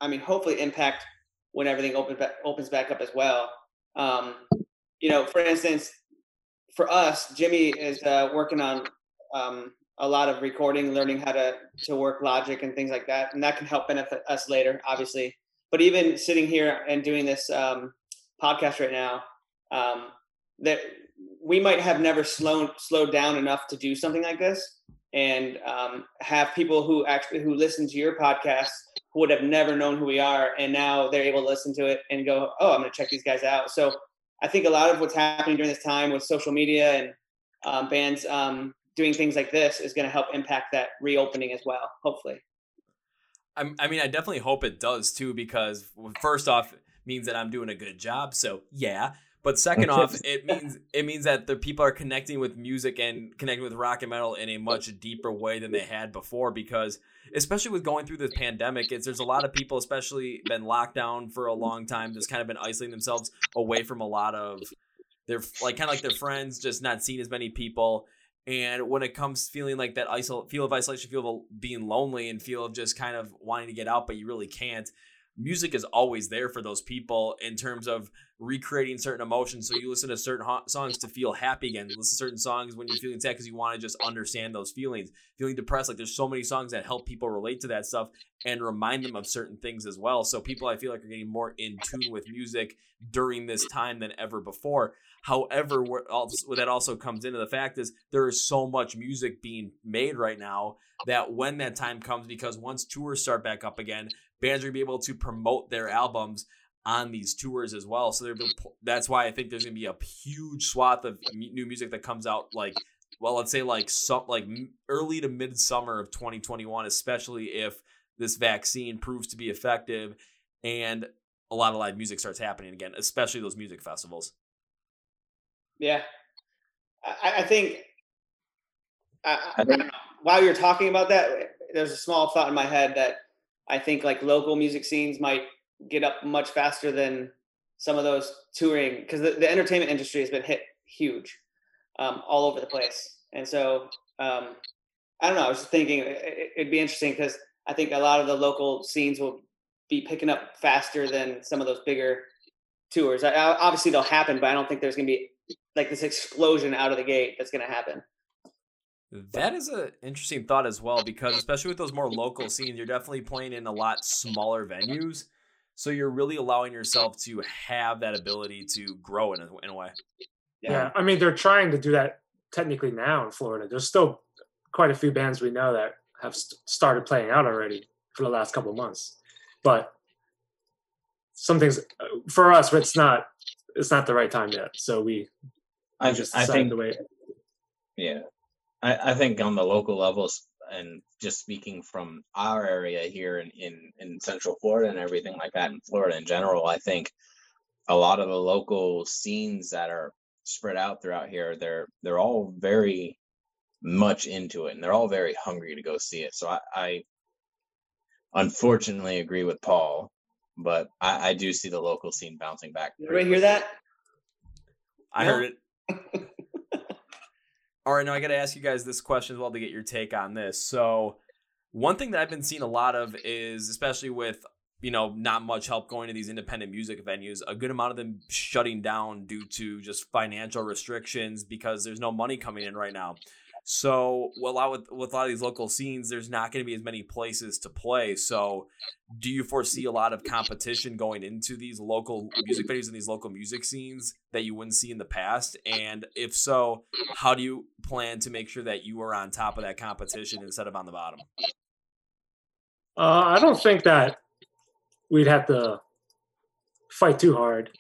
[SPEAKER 4] I mean, hopefully impact when everything opens back, opens back up as well. Um, you know, for instance, for us, Jimmy is uh, working on um, a lot of recording, learning how to to work Logic and things like that, and that can help benefit us later, obviously. But even sitting here and doing this um, podcast right now, um, that we might have never slowed slowed down enough to do something like this and um, have people who actually who listen to your podcast who would have never known who we are and now they're able to listen to it and go oh i'm going to check these guys out so i think a lot of what's happening during this time with social media and um, bands um, doing things like this is going to help impact that reopening as well hopefully
[SPEAKER 1] I'm, I mean, I definitely hope it does too, because first off, means that I'm doing a good job. So yeah. But second off, it means it means that the people are connecting with music and connecting with rock and metal in a much deeper way than they had before. Because especially with going through this pandemic, it's there's a lot of people, especially been locked down for a long time, just kind of been isolating themselves away from a lot of their like kind of like their friends, just not seeing as many people. And when it comes feeling like that isol- feel of isolation, feel of being lonely, and feel of just kind of wanting to get out, but you really can't, music is always there for those people in terms of recreating certain emotions. So you listen to certain songs to feel happy again. You listen to certain songs when you're feeling sad because you want to just understand those feelings. Feeling depressed, like there's so many songs that help people relate to that stuff and remind them of certain things as well. So people, I feel like, are getting more in tune with music during this time than ever before. However, what also, what that also comes into the fact is there is so much music being made right now that when that time comes, because once tours start back up again, bands are gonna be able to promote their albums on these tours as well. So they're that's why I think there's gonna be a huge swath of new music that comes out like well, let's say like some like early to mid summer of 2021, especially if this vaccine proves to be effective and a lot of live music starts happening again, especially those music festivals.
[SPEAKER 4] Yeah, I, I think. I, I, know. While you're talking about that, there's a small thought in my head that I think like local music scenes might get up much faster than some of those touring because the, the entertainment industry has been hit huge um, all over the place, and so um, I don't know. I was just thinking it, it'd be interesting because I think a lot of the local scenes will be picking up faster than some of those bigger tours. I, I- obviously, they'll happen, but I don't think there's going to be like this explosion out of the gate that's going to happen.
[SPEAKER 1] That is an interesting thought as well, because especially with those more local scenes, you're definitely playing in a lot smaller venues. So you're really allowing yourself to have that ability to grow in a, in a way.
[SPEAKER 3] Yeah. I mean, they're trying to do that technically now in Florida. There's still quite a few bands we know that have st- started playing out already for the last couple of months. But some things uh, for us, it's not it's not the right time yet. So we, we
[SPEAKER 2] I
[SPEAKER 3] just
[SPEAKER 2] I think
[SPEAKER 3] to wait.
[SPEAKER 2] Yeah. I, I think on the local levels and just speaking from our area here in, in, in Central Florida and everything like that in Florida in general, I think a lot of the local scenes that are spread out throughout here, they're they're all very much into it and they're all very hungry to go see it. So I, I unfortunately agree with Paul, but I, I do see the local scene bouncing back.
[SPEAKER 4] Did
[SPEAKER 2] pretty
[SPEAKER 4] everybody hear that?
[SPEAKER 1] I
[SPEAKER 4] No.
[SPEAKER 1] heard it. All right, now I got to ask you guys this question as well to get your take on this. So, one thing that I've been seeing a lot of is, especially with you know not much help going to these independent music venues, a good amount of them shutting down due to just financial restrictions because there's no money coming in right now. So, well, a lot with with a lot of these local scenes, there's not going to be as many places to play. So, do you foresee a lot of competition going into these local music venues and these local music scenes that you wouldn't see in the past? And if so, how do you plan to make sure that you are on top of that competition instead of on the bottom?
[SPEAKER 3] Uh, I don't think that we'd have to fight too hard.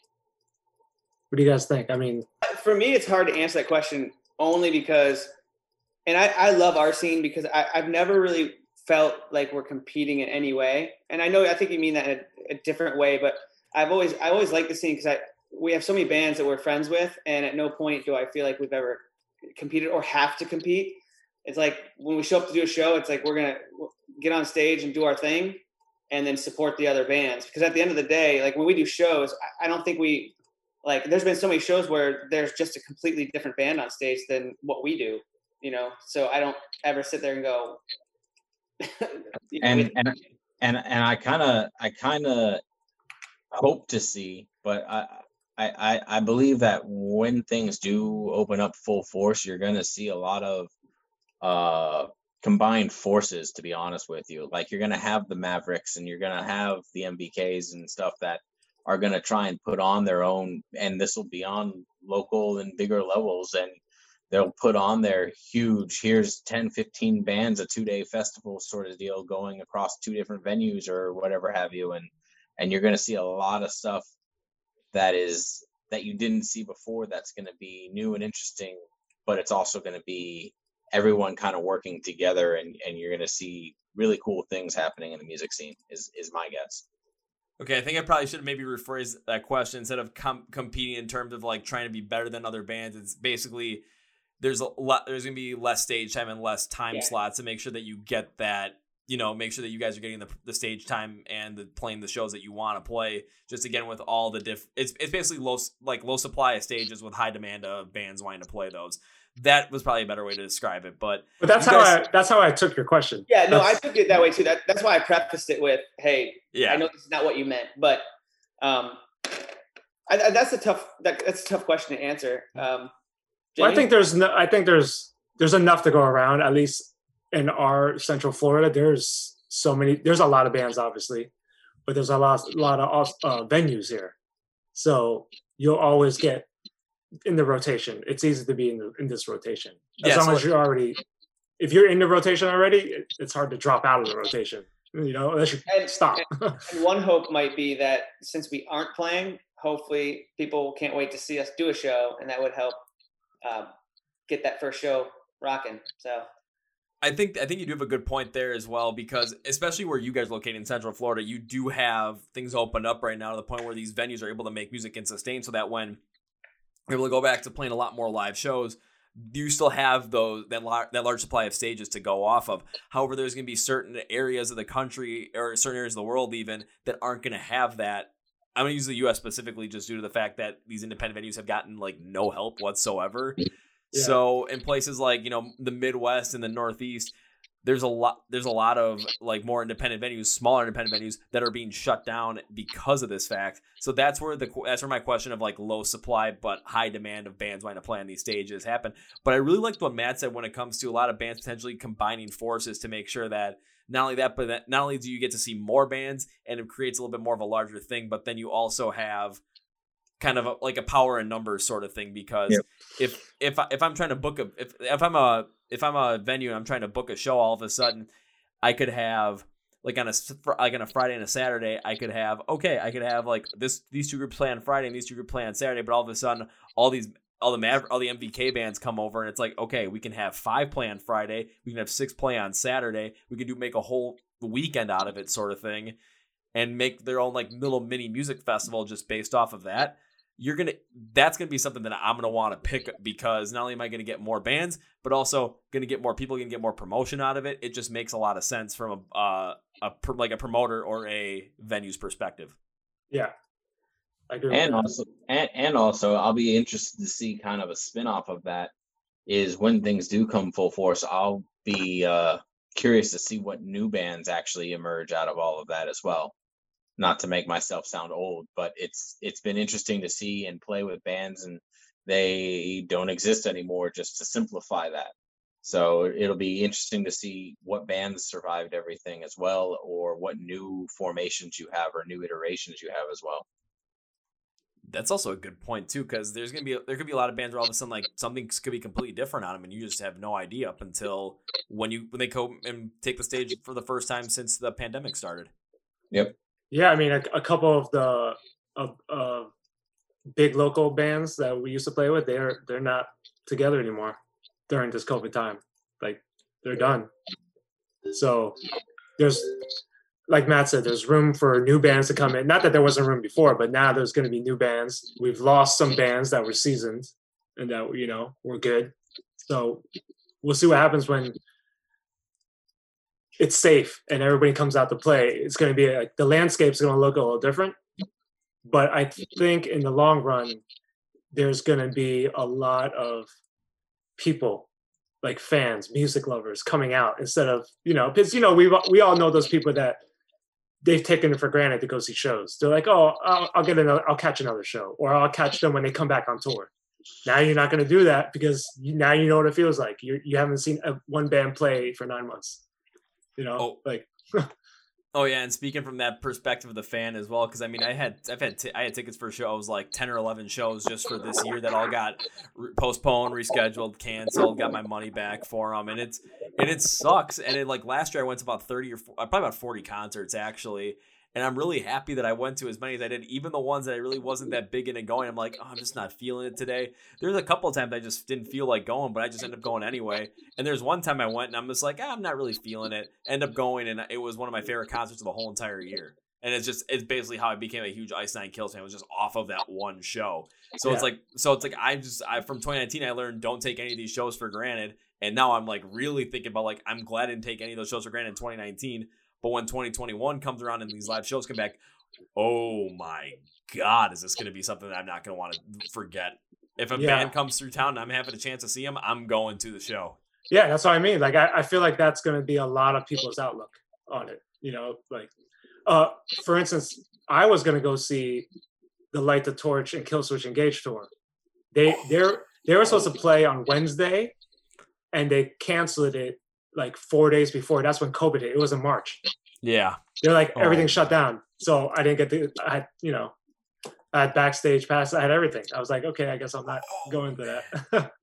[SPEAKER 3] What do you guys think? I mean,
[SPEAKER 4] For me, it's hard to answer that question only because and I, I love our scene because I, I've never really felt like we're competing in any way. And I know I think you mean that in a, a different way, but I've always I always like the scene because I we have so many bands that we're friends with, and at no point do I feel like we've ever competed or have to compete. It's like when we show up to do a show, it's like we're gonna get on stage and do our thing, and then support the other bands. Because at the end of the day, like when we do shows, I, I don't think we like. There's been so many shows where there's just a completely different band on stage than what we do, you know. So I don't ever sit there and go. you know,
[SPEAKER 2] and and and and I kind of I kind of hope to see, but I, I I I believe that when things do open up full force, you're gonna see a lot of uh combined forces. To be honest with you, like you're gonna have the Mavericks and you're gonna have the MBKs and stuff that are gonna try and put on their own, and this will be on local and bigger levels and they'll put on their huge here's 10 15 bands a two day festival sort of deal going across two different venues or whatever have you and and you're going to see a lot of stuff that is that you didn't see before that's going to be new and interesting but it's also going to be everyone kind of working together and and you're going to see really cool things happening in the music scene is is my guess
[SPEAKER 1] Okay, I think I probably should maybe rephrased that question instead of com- competing in terms of like trying to be better than other bands. It's basically there's a lot there's gonna be less stage time and less time
[SPEAKER 4] Yeah.
[SPEAKER 1] slots to make sure that you get that you know make sure that you guys are getting the, the stage time and the playing the shows that you want to play just again with all the diff it's, it's basically low like low supply of stages with high demand of bands wanting to play those that was probably a better way to describe it but
[SPEAKER 3] But that's
[SPEAKER 1] You
[SPEAKER 3] how
[SPEAKER 1] guys-
[SPEAKER 3] I that's how I took your question.
[SPEAKER 4] yeah, no, I took it that way too. That that's why I prefaced it with, "Hey,
[SPEAKER 1] yeah
[SPEAKER 4] I know this is not what you meant, but um, I, I, that's a tough that, that's a tough question to answer. Um,
[SPEAKER 3] Well, I think there's no, I think there's there's enough to go around. At least in our Central Florida, there's so many. There's a lot of bands, obviously, but there's a lot a lot of uh, venues here, so you'll always get in the rotation. It's easy to be in the, in this rotation as
[SPEAKER 1] Yeah,
[SPEAKER 3] long
[SPEAKER 1] so-
[SPEAKER 3] as you're already. If you're in the rotation already, it, it's hard to drop out of the rotation. You know, unless you
[SPEAKER 4] And-
[SPEAKER 3] stop.
[SPEAKER 4] And one hope might be that since we aren't playing, hopefully people can't wait to see us do a show, and that would help um, get that first show rocking. So
[SPEAKER 1] I think I think you do have a good point there as well because especially where you guys located in Central Florida, you do have things opened up right now to the point where these venues are able to make music and sustain, so that when you're able to go back to playing a lot more live shows, you still have those that lar- that large supply of stages to go off of. However, there's going to be certain areas of the country or certain areas of the world even that aren't going to have that. I'm going to use the U.S. specifically just due to the fact that these independent venues have gotten like no help whatsoever.
[SPEAKER 3] Yeah.
[SPEAKER 1] So in places like you know the Midwest and the Northeast, there's a lot there's a lot of like more independent venues, smaller independent venues that are being shut down because of this fact. So that's where the that's where my question of like low supply but high demand of bands wanting to play on these stages happen. But I really liked what Matt said when it comes to a lot of bands potentially combining forces to make sure that not only that, but that not only do you get to see more bands and it creates a little bit more of a larger thing, but then you also have kind of a, like a power and numbers sort of thing because
[SPEAKER 2] Yep.
[SPEAKER 1] if if I, if I'm trying to book a if if I'm a if I'm a venue and I'm trying to book a show all of a sudden I could have like on a like on a Friday and a Saturday I could have okay I could have like this these two groups play on Friday and these two groups play on Saturday but all of a sudden all these all the Maver- all the MVK bands come over and it's like okay we can have five play on Friday we can have six play on Saturday we can do make a whole weekend out of it sort of thing and make their own like little mini music festival just based off of that. You're gonna that's gonna be something that i'm gonna want to pick because not only am i gonna get more bands but also gonna get more people gonna get more promotion out of it. It just makes a lot of sense from a uh, a like a promoter or a venue's perspective.
[SPEAKER 3] Yeah,
[SPEAKER 2] and also and, and also i'll be interested to see kind of a spin-off of that is when things do come full force i'll be uh curious to see what new bands actually emerge out of all of that as well. Not to make myself sound old but it's it's been interesting to see and play with bands and they don't exist anymore just to simplify that. So it'll be interesting to see what bands survived everything as well or what new formations you have or new iterations you have as well
[SPEAKER 1] that's also a good point too because there's gonna be there could be a lot of bands where all of a sudden like something could be completely different on them and you just have no idea up until when you when they go and take the stage for the first time since the pandemic started Yep.
[SPEAKER 3] Yeah, I mean, a, a couple of the of uh, big local bands that we used to play with, they're they're not together anymore during this COVID time. Like they're done. So there's like Matt said, there's room for new bands to come in. Not that there wasn't room before, but now there's going to be new bands. We've lost some bands that were seasoned and that you know were good. So we'll see what happens when it's safe and everybody comes out to play. It's going to be like the landscape's going to look a little different, but I think in the long run, there's going to be a lot of people like fans, music lovers coming out instead of you know because you know we we all know those people that they've taken it for granted to go see shows. They're like, oh, I'll, I'll get another, I'll catch another show, or I'll catch them when they come back on tour. Now you're not going to do that because you, now you know what it feels like. You you haven't seen a, one band play for nine months. You know,
[SPEAKER 1] Oh.
[SPEAKER 3] like
[SPEAKER 1] Oh yeah, and speaking from that perspective of the fan as well, because I mean, I had I've had t- I had tickets for shows like ten or eleven shows just for this year that all got re- postponed, rescheduled, canceled. Got my money back for them, and it's and it sucks. And it like last year I went to about thirty or 40, probably about forty concerts actually, and I'm really happy that I went to as many as I did. Even the ones that I really wasn't that big into going, I'm like, oh, I'm just not feeling it today. There's a couple of times I just didn't feel like going, but I just ended up going anyway. And there's one time I went and I'm just like, ah, I'm not really feeling it. End up going, and it was one of my favorite concerts of the whole entire year. And it's just it's basically how I became a huge Ice Nine Kills fan was just off of that one show. So it's like so it's like I just I from 2019 I learned don't take any of these shows for granted. And now I'm like really thinking about like I'm glad I didn't take any of those shows for granted in 2019. But when 2021 comes around and these live shows come back, oh my god, is this going to be something that I'm not going to want to forget? If a
[SPEAKER 3] Yeah.
[SPEAKER 1] band comes through town and I'm having a chance to see them, I'm going to the show.
[SPEAKER 3] yeah, that's what I mean. Like I, I feel like that's going to be a lot of people's outlook on it. You know, like uh, for instance, I was going to go see the Light the Torch and Killswitch Engage tour. They they're they were supposed to play on Wednesday, and they canceled it like four days before. That's when COVID hit. It was in March.
[SPEAKER 1] Yeah.
[SPEAKER 3] They're like
[SPEAKER 1] Oh.
[SPEAKER 3] everything shut down, so I didn't get to. I had you know, I had backstage pass. I had everything. I was like, okay, I guess I'm not going to that.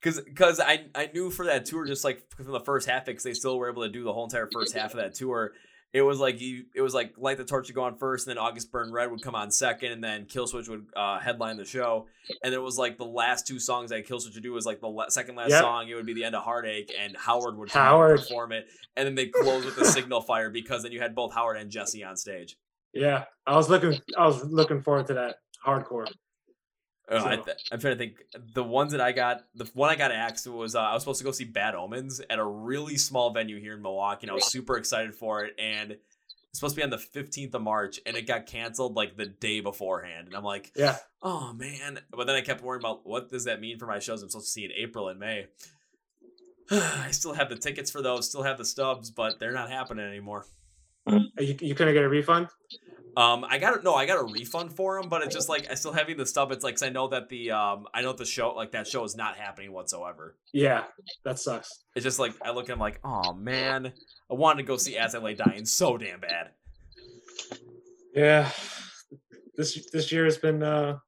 [SPEAKER 1] Cause, cause I, I knew for that tour, just like from the first half, because they still were able to do the whole entire first half of that tour. It was like you, it was like Light the Torch would go on first, and then August Burns Red would come on second, and then Killswitch would uh, headline the show. And it was like the last two songs that Killswitch would do was like the la- second last
[SPEAKER 3] Yep.
[SPEAKER 1] song. It would be the end of Heartache, and Howard would
[SPEAKER 3] Howard.
[SPEAKER 1] perform it, and then they close with the Signal Fire because then you had both Howard and Jesse on stage.
[SPEAKER 3] yeah, I was looking. I was looking forward to that hardcore.
[SPEAKER 1] I
[SPEAKER 3] So-
[SPEAKER 1] th- I'm trying to think. The ones that I got, the one I got asked was uh, I was supposed to go see Bad Omens at a really small venue here in Milwaukee, and I was super excited for it. And it's supposed to be on the 15th of March, and it got canceled like the day beforehand. And I'm like,
[SPEAKER 3] Yeah,
[SPEAKER 1] oh man. But then I kept worrying about what does that mean for my shows I'm supposed to see in April and May. I still have the tickets for those, still have the stubs, but they're not happening anymore.
[SPEAKER 3] you, you couldn't get a refund.
[SPEAKER 1] Um, I got no, I got a refund for them, but it's just like I still having the stuff. It's like 'cause I know that the um, I know the show like that show is not happening whatsoever.
[SPEAKER 3] Yeah, that sucks.
[SPEAKER 1] It's just like I look at him like, oh man, I wanted to go see As I Lay Dying so damn bad.
[SPEAKER 3] Yeah, this this year has been. uh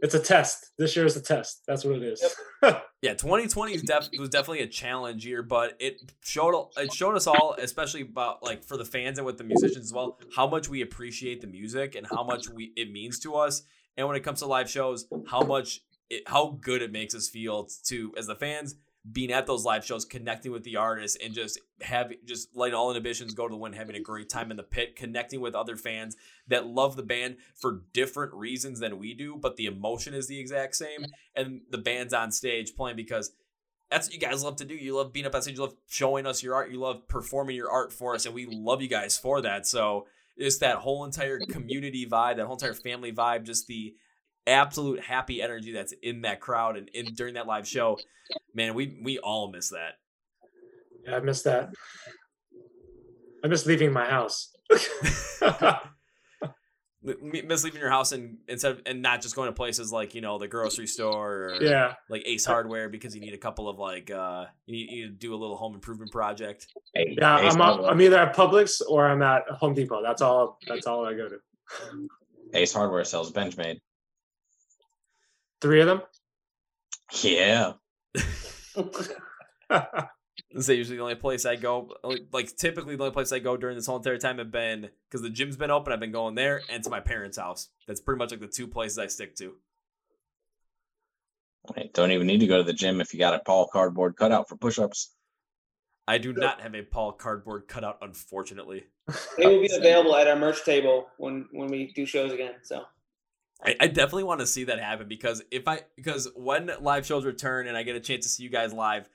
[SPEAKER 3] It's a test. This year is a test. That's what it is.
[SPEAKER 1] Yeah, 2020 def- was definitely a challenge year, but it showed it showed us all, especially about like for the fans and with the musicians as well, how much we appreciate the music and how much we it means to us. And when it comes to live shows, how much it, how good it makes us feel to as the fans being at those live shows, connecting with the artists, and just have just letting all inhibitions go to the wind, having a great time in the pit, connecting with other fans that love the band for different reasons than we do, but the emotion is the exact same and the band's on stage playing because that's what you guys love to do. You love being up on stage. You love showing us your art. You love performing your art for us, and we love you guys for that. So it's that whole entire community vibe, that whole entire family vibe, just the absolute happy energy that's in that crowd and in during that live show. Man, we we all miss that.
[SPEAKER 3] Yeah, I miss that. I miss leaving my house.
[SPEAKER 1] Miss leaving your house and instead of, and not just going to places like you know the grocery store or
[SPEAKER 3] yeah,
[SPEAKER 1] like Ace Hardware because you need a couple of like uh you need, you need to do a little home improvement project.
[SPEAKER 2] Hey,
[SPEAKER 3] yeah.
[SPEAKER 2] Ace
[SPEAKER 3] I'm out,
[SPEAKER 2] Hardware,
[SPEAKER 3] I'm either at Publix or I'm at Home Depot. That's all. That's all I go to.
[SPEAKER 2] Ace Hardware sells Benchmade.
[SPEAKER 3] Three of them.
[SPEAKER 2] Yeah.
[SPEAKER 1] This is usually the only place I go. like- Like typically, the only place I go during this whole entire time have been because the gym's been open. I've been going there and to my parents' house. That's pretty much like the two places I stick to.
[SPEAKER 2] Hey, Don't even need to go to the gym if you got a Paul cardboard cutout for push-ups.
[SPEAKER 1] I do not have a Paul cardboard cutout, unfortunately.
[SPEAKER 4] They will be available at our merch table when when we do shows again. So
[SPEAKER 1] I, I definitely want to see that happen because if I because when live shows return and I get a chance to see you guys live,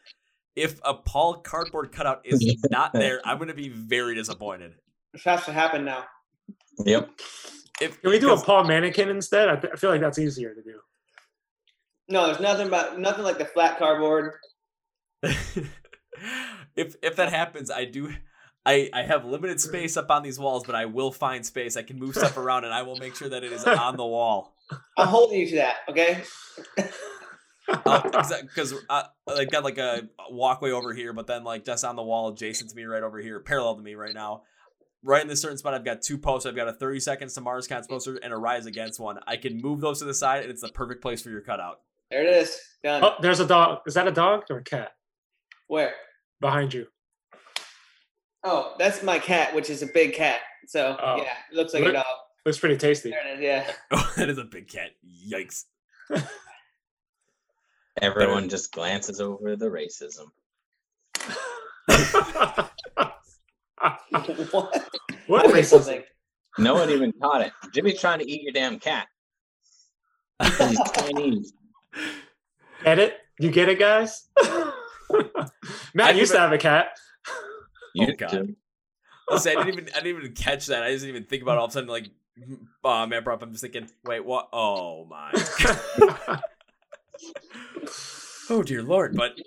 [SPEAKER 1] if a Paul cardboard cutout is not there, I'm gonna be very disappointed.
[SPEAKER 4] it has to happen now.
[SPEAKER 2] Yep.
[SPEAKER 1] If
[SPEAKER 3] Can we do a Paul mannequin instead? I, th- I feel like that's easier to do.
[SPEAKER 4] No, there's nothing about nothing like the flat cardboard.
[SPEAKER 1] if if that happens, I do. I, I have limited space up on these walls, but I will find space. I can move stuff around, and I will make sure that it is on the wall.
[SPEAKER 4] I'm holding you to that. Okay.
[SPEAKER 1] Because uh, I got like a walkway over here, but then like just on the wall, adjacent to me, right over here, parallel to me right now. Right in this certain spot, I've got two posts. I've got a 30 seconds to Mars Cons poster and a Rise Against one. I can move those to the side, and it's the perfect place for your cutout.
[SPEAKER 4] There it is. Done.
[SPEAKER 3] Oh, there's a dog. Is that a dog or a cat
[SPEAKER 4] Where?
[SPEAKER 3] behind you?
[SPEAKER 4] Oh, that's my cat, which is a big cat. So
[SPEAKER 3] Oh.
[SPEAKER 4] yeah, it looks like a
[SPEAKER 3] Look-
[SPEAKER 4] dog.
[SPEAKER 3] Looks pretty tasty.
[SPEAKER 4] There it is. Yeah.
[SPEAKER 1] Oh, that is a big cat. Yikes.
[SPEAKER 2] Everyone just glances over the racism.
[SPEAKER 4] what?
[SPEAKER 3] what racism?
[SPEAKER 2] No one even caught it. Jimmy's trying to eat your damn cat. Because he's Chinese.
[SPEAKER 3] Get it? You get it, guys? Matt
[SPEAKER 1] I
[SPEAKER 3] used to have a cat.
[SPEAKER 2] You
[SPEAKER 1] Oh, God.
[SPEAKER 2] too.
[SPEAKER 1] Listen, I didn't even I didn't even catch that. I didn't even think about it. All of a sudden, like, oh, man, bro, I'm just thinking, wait, what? Oh my. God. Oh dear lord. But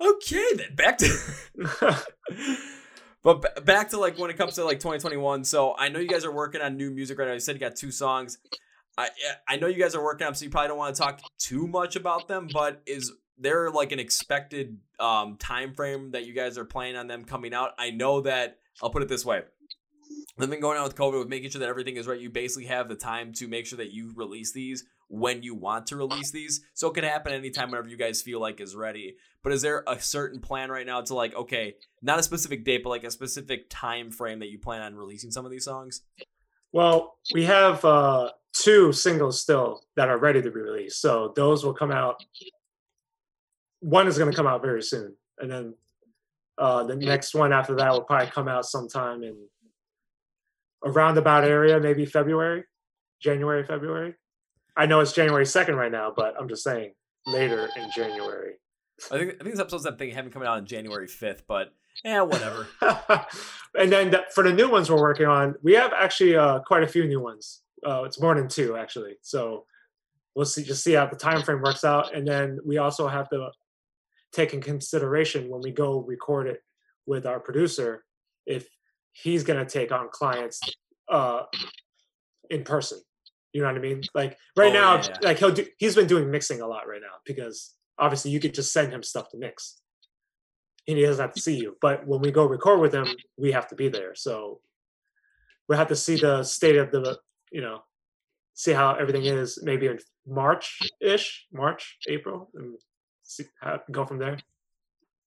[SPEAKER 1] okay, then back to. But b- back to like when it comes to like 2021. So I know you guys are working on new music right now. You said you got two songs. I I know you guys are working on, so you probably don't want to talk too much about them. But is there like an expected um time frame that you guys are planning on them coming out? I know that I'll put it this way. I've been going on with COVID with making sure that everything is right. You basically have the time to make sure that you release these when you want to release these. So it can happen anytime whenever you guys feel like is ready. But is there a certain plan right now to like, okay, not a specific date, but like a specific time frame that you plan on releasing some of these songs?
[SPEAKER 3] well, we have uh, two singles still that are ready to be released. So those will come out. One is going to come out very soon. And then uh, the next one after that will probably come out sometime in a roundabout area, maybe February, January, February. I know it's January 2nd right now, but I'm just saying later in January.
[SPEAKER 1] I think I think this episode's I'm thinking having coming out on January 5th, but yeah, whatever.
[SPEAKER 3] and then the, for the new ones we're working on, we have actually uh, quite a few new ones. Uh, it's more than two actually. So we'll see, just see how the time frame works out, and then we also have to take in consideration when we go record it with our producer if he's going to take on clients uh, in person. You know what I mean? Like right
[SPEAKER 1] Oh,
[SPEAKER 3] now,
[SPEAKER 1] yeah,
[SPEAKER 3] like he'll do. He's been doing mixing a lot right now because obviously you could just send him stuff to mix and he doesn't have to see you. But when we go record with him, we have to be there. So we have to see the state of the, you know, see how everything is maybe in March ish, March, April, and see how go from there.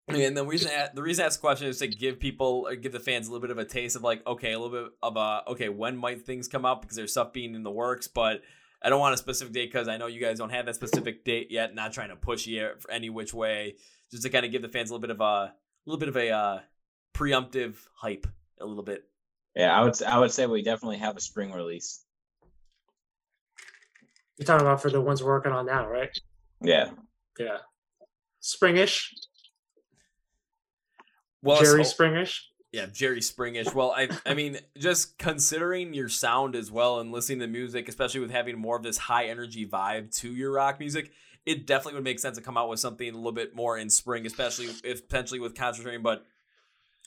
[SPEAKER 1] And the reason I- the reason I ask the question is to give people or give the fans a little bit of a taste of like, okay, a little bit of a okay, when might things come out because there's stuff being in the works, but I don't want a specific date because I know you guys don't have that specific date yet. Not trying to push you for any which way, just to kind of give the fans a little bit of a little bit of a uh, preemptive hype, a little bit.
[SPEAKER 2] Yeah, I would s- I would say we definitely have a spring release.
[SPEAKER 3] You're talking about for the ones we're working on now, right?
[SPEAKER 2] Yeah.
[SPEAKER 3] Yeah. Springish,
[SPEAKER 1] Well,
[SPEAKER 3] Jerry
[SPEAKER 1] so-
[SPEAKER 3] Springish.
[SPEAKER 1] Yeah, Jerry Springish. Well, I I mean, just considering your sound as well and listening to music, especially with having more of this high energy vibe to your rock music, it definitely would make sense to come out with something a little bit more in spring, especially if potentially with concentrating. But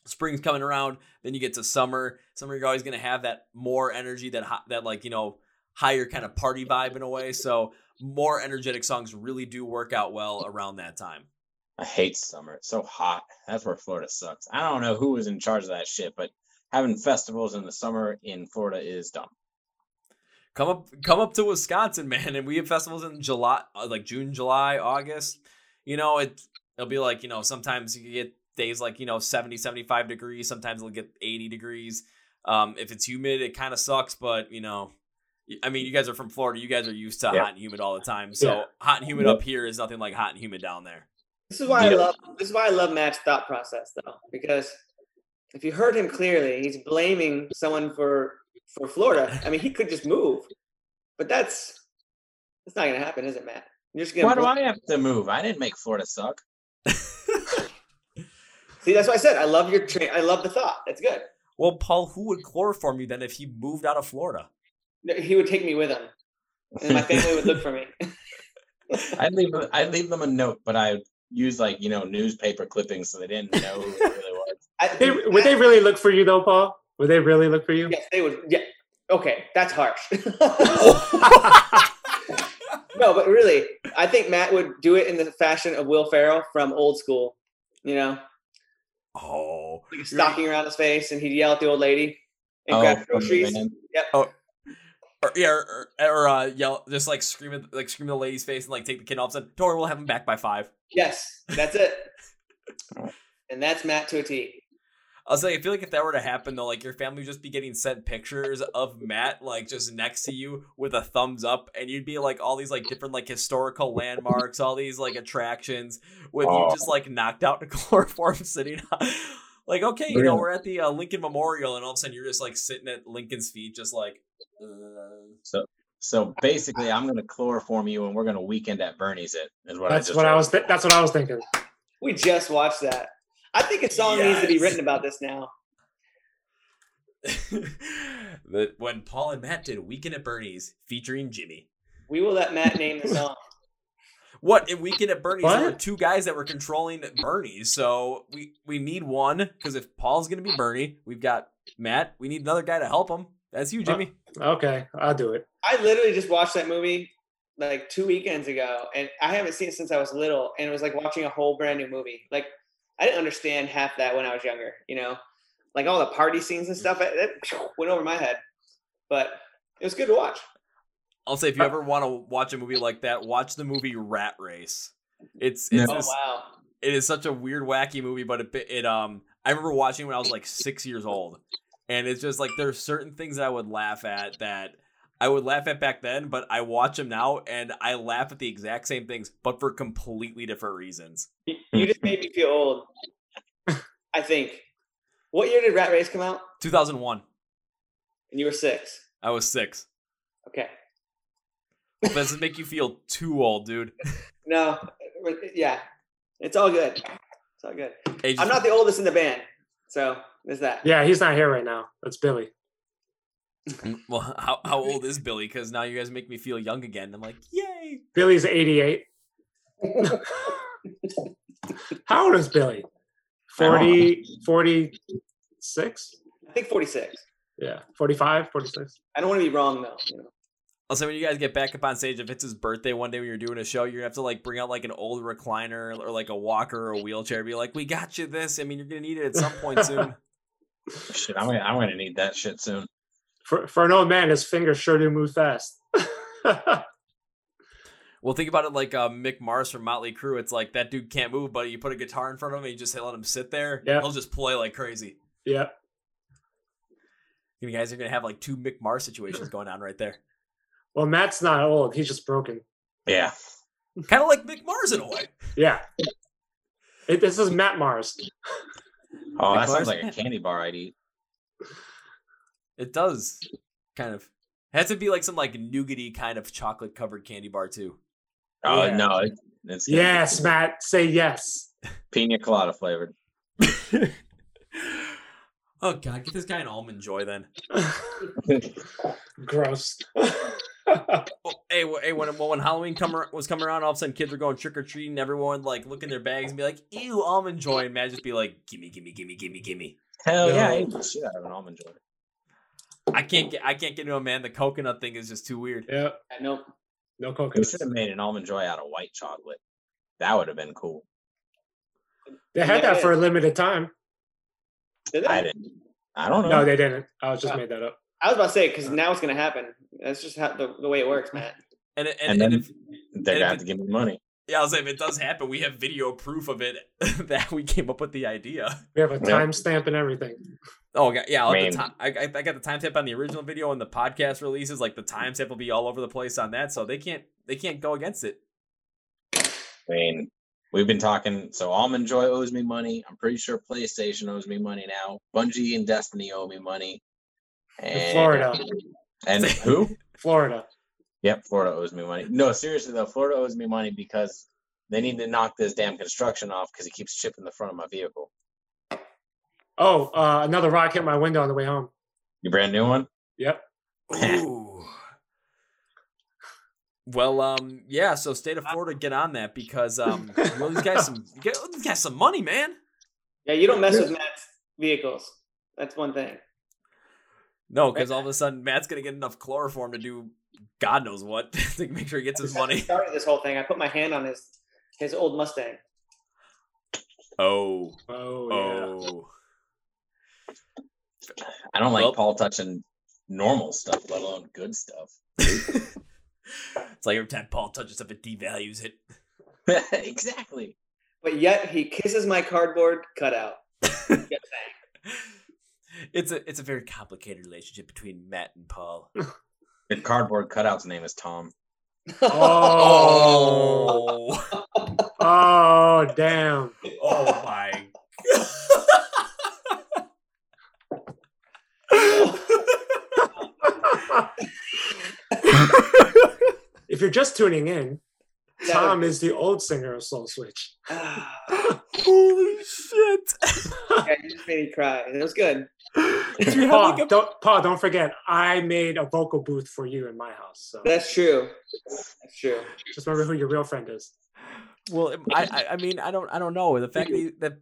[SPEAKER 1] spring's coming around, then you get to summer. Summer, you're always gonna have that more energy, that that like you know higher kind of party vibe in a way. So more energetic songs really do work out well around that time.
[SPEAKER 2] I hate summer. It's so hot. That's where Florida sucks. I don't know who was in charge of that shit, but having festivals in the summer in Florida is dumb.
[SPEAKER 1] Come up, come up to Wisconsin, man, and we have festivals in July, uh, like June, July, August. You know, it it'll be like you know sometimes you get days like you know 70, 75 degrees. Sometimes it'll get eighty degrees. Um, if it's humid, it kind of sucks, but you know, I mean, you guys are from Florida. You guys are used to
[SPEAKER 2] Yeah.
[SPEAKER 1] hot and humid all the time. So
[SPEAKER 3] Yeah.
[SPEAKER 1] hot and humid up here is nothing like hot and humid down there.
[SPEAKER 4] This is why I love this is why I love Matt's thought process though, because if you heard him clearly, he's blaming someone for for Florida. I mean, he could just move, but that's that's not gonna happen, is it, Matt? You're just gonna
[SPEAKER 2] Why do I have to move? I didn't make Florida suck.
[SPEAKER 4] see. That's why I said I love your train. I love the thought. That's good.
[SPEAKER 1] well, Paul, who would chloroform you then if he moved out of Florida?
[SPEAKER 4] No, He would take me with him, and my family would look for me.
[SPEAKER 2] I'd leave I'd leave them a note, but I use like you know newspaper clippings so they didn't know who it really was.
[SPEAKER 4] I,
[SPEAKER 3] They, would they really look for you though, Paul? Would they really look for you?
[SPEAKER 4] Yes, they would. Yeah. Okay, that's harsh. no, but really, I think Matt would do it in the fashion of Will Ferrell from Old School. You know,
[SPEAKER 1] oh,
[SPEAKER 4] like a stocking around his face, and he'd yell at the old lady and
[SPEAKER 2] Oh,
[SPEAKER 4] grab
[SPEAKER 2] from the
[SPEAKER 4] groceries.
[SPEAKER 2] van.
[SPEAKER 1] Oh, or yeah, or, or, or uh, yell, just like scream at like scream at the lady's face and like take the kid off. And don't worry, we'll have him back by five.
[SPEAKER 4] Yes, that's it. and that's Matt to a T.
[SPEAKER 1] I was like, I feel like if that were to happen though, like your family would just be getting sent pictures of Matt like just next to you with a thumbs up, and you'd be like all these like different like historical landmarks, all these like attractions with
[SPEAKER 2] Oh.
[SPEAKER 1] you just like knocked out in chloroform sitting. on- like okay, you know we're at the uh, Lincoln Memorial, and all of a sudden you're just like sitting at Lincoln's feet, just like. Uh,
[SPEAKER 2] So so basically, I'm gonna chloroform you, and we're gonna weekend at Bernie's. It is what
[SPEAKER 3] That's
[SPEAKER 2] I just
[SPEAKER 3] what I was. Th- that's what I was thinking.
[SPEAKER 4] We just watched that. I think a song needs to be written about this now.
[SPEAKER 1] that when Paul and Matt did Weekend at Bernie's featuring Jimmy.
[SPEAKER 4] We will let Matt name the song.
[SPEAKER 1] What in Weekend at Bernie's? There were two guys that were controlling Bernie's, so we we need one because if Paul's gonna be Bernie, we've got Matt. We need another guy to help him. That's you, Jimmy.
[SPEAKER 3] Oh, okay, I'll do it.
[SPEAKER 4] I literally just watched that movie like two weekends ago, and I haven't seen it since I was little, and it was like watching a whole brand new movie. Like I didn't understand half that when I was younger, you know, like all the party scenes and stuff. That went over my head, but it was good to watch.
[SPEAKER 1] I'll say if you ever want to watch a movie like that, watch the movie Rat Race. It's it's
[SPEAKER 4] Oh
[SPEAKER 1] this-
[SPEAKER 4] wow!
[SPEAKER 1] it is such a weird, wacky movie, but it it um I remember watching it when I was like six years old, and it's just like there's certain things that I would laugh at that I would laugh at back then, but I watch them now and I laugh at the exact same things, but for completely different reasons.
[SPEAKER 4] You, you just made me feel old. I think. What year did Rat Race come out?
[SPEAKER 1] 2001.
[SPEAKER 4] And you were six.
[SPEAKER 1] I was six.
[SPEAKER 4] Okay.
[SPEAKER 1] Does it make you feel too old, dude?
[SPEAKER 4] No, yeah, it's all good. It's all good.
[SPEAKER 1] Hey,
[SPEAKER 4] I'm not the oldest in the band, so there's that.
[SPEAKER 3] Yeah, he's not here right now. That's Billy.
[SPEAKER 1] Mm, well, how, how old is Billy? Because now you guys make me feel young again. I'm like, yay!
[SPEAKER 3] Billy's 88. How old is Billy? 40, 46?
[SPEAKER 4] I think 46.
[SPEAKER 3] Yeah, 45, 46.
[SPEAKER 4] I don't want to be wrong though. You know?
[SPEAKER 1] Also, when you guys get back up on stage, if it's his birthday one day when you're doing a show, you're gonna have to like bring out like an old recliner or like a walker or a wheelchair. Be like, we got you this. I mean, you're gonna need it at some point soon.
[SPEAKER 2] Shit, I'm gonna, I'm gonna need that shit soon.
[SPEAKER 3] For, for an old man, his fingers sure do move fast.
[SPEAKER 1] well, think about it like uh, Mick Mars from Motley Crue. It's like that dude can't move, but you put a guitar in front of him and you just let him sit there.
[SPEAKER 3] Yeah.
[SPEAKER 1] He'll just play like crazy.
[SPEAKER 3] yeah.
[SPEAKER 1] You guys are gonna have like two Mick Mars situations going on right there.
[SPEAKER 3] Well, Matt's not old. He's just broken.
[SPEAKER 2] Yeah.
[SPEAKER 1] Kind of like Mick Mars in a way.
[SPEAKER 3] Yeah. It, this is Matt Mars.
[SPEAKER 2] Oh, that
[SPEAKER 1] Nicholas?
[SPEAKER 2] sounds like a candy bar I'd eat.
[SPEAKER 1] It does, kind of. It has to be like some like nougaty kind of chocolate covered candy bar too.
[SPEAKER 2] Oh
[SPEAKER 3] Yeah.
[SPEAKER 2] no, it, it's gonna be
[SPEAKER 3] Yes, Matt. Say yes.
[SPEAKER 2] pina colada flavored.
[SPEAKER 1] oh god, get this guy an almond joy then.
[SPEAKER 3] Gross.
[SPEAKER 1] Oh, hey, hey, when when Halloween come ar- was coming around, all of a sudden kids were going trick or treating. Everyone like look in their bags and be like, "Ew, almond joy," and Matt just be like, "Gimme, gimme, gimme, gimme, gimme."
[SPEAKER 2] Hell yeah, I ate the shit out of an almond joy.
[SPEAKER 1] I can't get I can't get into a man. The coconut thing is just too weird.
[SPEAKER 3] yeah.
[SPEAKER 4] I know.
[SPEAKER 3] No
[SPEAKER 2] We
[SPEAKER 3] coconuts.
[SPEAKER 2] should have made an almond joy out of white chocolate. That would have been cool.
[SPEAKER 3] They had that for a limited time.
[SPEAKER 4] Did they?
[SPEAKER 2] I didn't. I don't know.
[SPEAKER 3] No, they didn't. I just
[SPEAKER 4] Oh.
[SPEAKER 3] made that up.
[SPEAKER 4] I was about to say because uh-huh. now it's gonna happen. That's just how the, the way it works, Matt.
[SPEAKER 1] And it-
[SPEAKER 2] and
[SPEAKER 1] and, and,
[SPEAKER 2] then
[SPEAKER 1] if,
[SPEAKER 2] they're gonna have to give me money.
[SPEAKER 1] yeah, I was like, if it does happen, we have video proof of it that we came up with the idea.
[SPEAKER 3] We have a timestamp and everything.
[SPEAKER 1] Oh yeah, yeah. I'll have
[SPEAKER 2] Man.
[SPEAKER 1] the ti- I, I I got the timestamp on the original video and the podcast releases. Like the timestamp will be all over the place on that, so they can't they can't go against it.
[SPEAKER 2] I mean, We've been talking. So Almond Joy owes me money. I'm pretty sure PlayStation owes me money now. Bungie and Destiny owe me money. And
[SPEAKER 3] Florida.
[SPEAKER 2] And who?
[SPEAKER 3] Florida.
[SPEAKER 2] Yep, Florida owes me money. No, seriously though, Florida owes me money because they need to knock this damn construction off because it keeps chipping the front of my vehicle.
[SPEAKER 3] Oh, uh, another rock hit my window on the way home.
[SPEAKER 2] Your brand new one?
[SPEAKER 3] Yep.
[SPEAKER 1] Ooh. Well, um, yeah. So, state of Florida, get on that because um, well, these guys some get these guys some money, man.
[SPEAKER 4] Yeah, you don't mess with Matt's vehicles. That's one thing.
[SPEAKER 1] No, because all of a sudden Matt's gonna get enough chloroform to do God knows what to make sure he gets his
[SPEAKER 4] That's
[SPEAKER 1] money.
[SPEAKER 4] Started this whole thing. I put my hand on his his old Mustang.
[SPEAKER 1] Oh,
[SPEAKER 3] Oh, yeah.
[SPEAKER 1] oh.
[SPEAKER 2] I don't like
[SPEAKER 1] Well-
[SPEAKER 2] Paul touching normal stuff, let alone good stuff.
[SPEAKER 1] it's like every time Paul touches stuff, it devalues it.
[SPEAKER 2] exactly.
[SPEAKER 4] But yet he kisses my cardboard cutout. Just saying.
[SPEAKER 1] It's a it's a very complicated relationship between Matt and Paul.
[SPEAKER 2] The cardboard cutout's name is Tom.
[SPEAKER 3] Oh.
[SPEAKER 1] Oh,
[SPEAKER 3] damn.
[SPEAKER 1] oh my.
[SPEAKER 3] If you're just tuning in, Tom is the old singer of Soul Switch.
[SPEAKER 1] Holy shit!
[SPEAKER 4] yeah, you just made me cry. It was good.
[SPEAKER 1] If you have
[SPEAKER 3] Paul,
[SPEAKER 1] like a
[SPEAKER 3] don't, Paul, don't forget, I made a vocal booth for you in my house. So
[SPEAKER 4] That's true. That's true.
[SPEAKER 3] just remember who your real friend is.
[SPEAKER 1] Well, I, I, I mean, I don't, I don't know. The fact that, he- that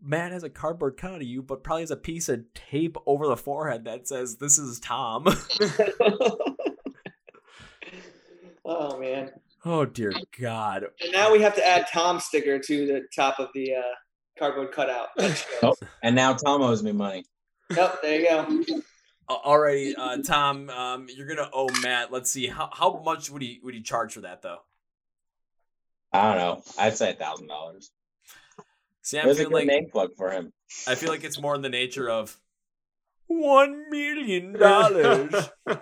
[SPEAKER 1] Matt has a cardboard cut of you, but probably has a piece of tape over the forehead that says "This is Tom."
[SPEAKER 4] oh man.
[SPEAKER 1] oh dear God!
[SPEAKER 4] And now we have to add Tom sticker to the top of the uh, cardboard cutout.
[SPEAKER 2] Oh, and now Tom owes me money.
[SPEAKER 4] Yep, there you go.
[SPEAKER 1] Uh, Alrighty, uh, Tom, um, you're gonna owe Matt. Let's see how how much would he would he charge for that though?
[SPEAKER 2] I don't know. I'd say a thousand dollars.
[SPEAKER 1] See,
[SPEAKER 2] It
[SPEAKER 1] I'm
[SPEAKER 2] was a
[SPEAKER 1] feeling
[SPEAKER 2] good
[SPEAKER 1] like
[SPEAKER 2] name plug for him.
[SPEAKER 1] I feel like it's more in the nature of one million dollars.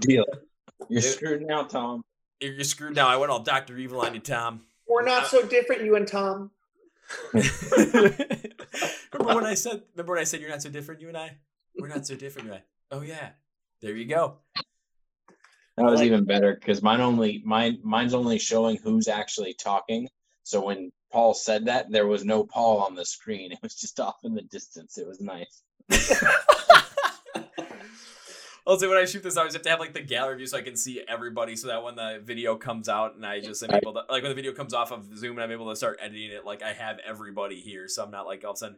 [SPEAKER 2] Deal. You're
[SPEAKER 1] It-
[SPEAKER 2] screwed now, Tom.
[SPEAKER 1] You're you're screwed now. I went all Doctor Evil on you, Tom.
[SPEAKER 4] We're not so different, you and Tom.
[SPEAKER 1] remember when I said? Remember when I said you're not so different, you and I? We're not so different, you and I. Oh yeah, there you go.
[SPEAKER 2] That was
[SPEAKER 4] Like-
[SPEAKER 2] even better because mine only mine mine's only showing who's actually talking. So when Paul said that, there was no Paul on the screen. It was just off in the distance. It was nice.
[SPEAKER 1] Also, when I shoot this, I always have to have like the gallery view so I can see everybody, so that when the video comes out and I just am able to like when the video comes off of Zoom and I'm able to start editing it, like I have everybody here, so I'm not like all of a sudden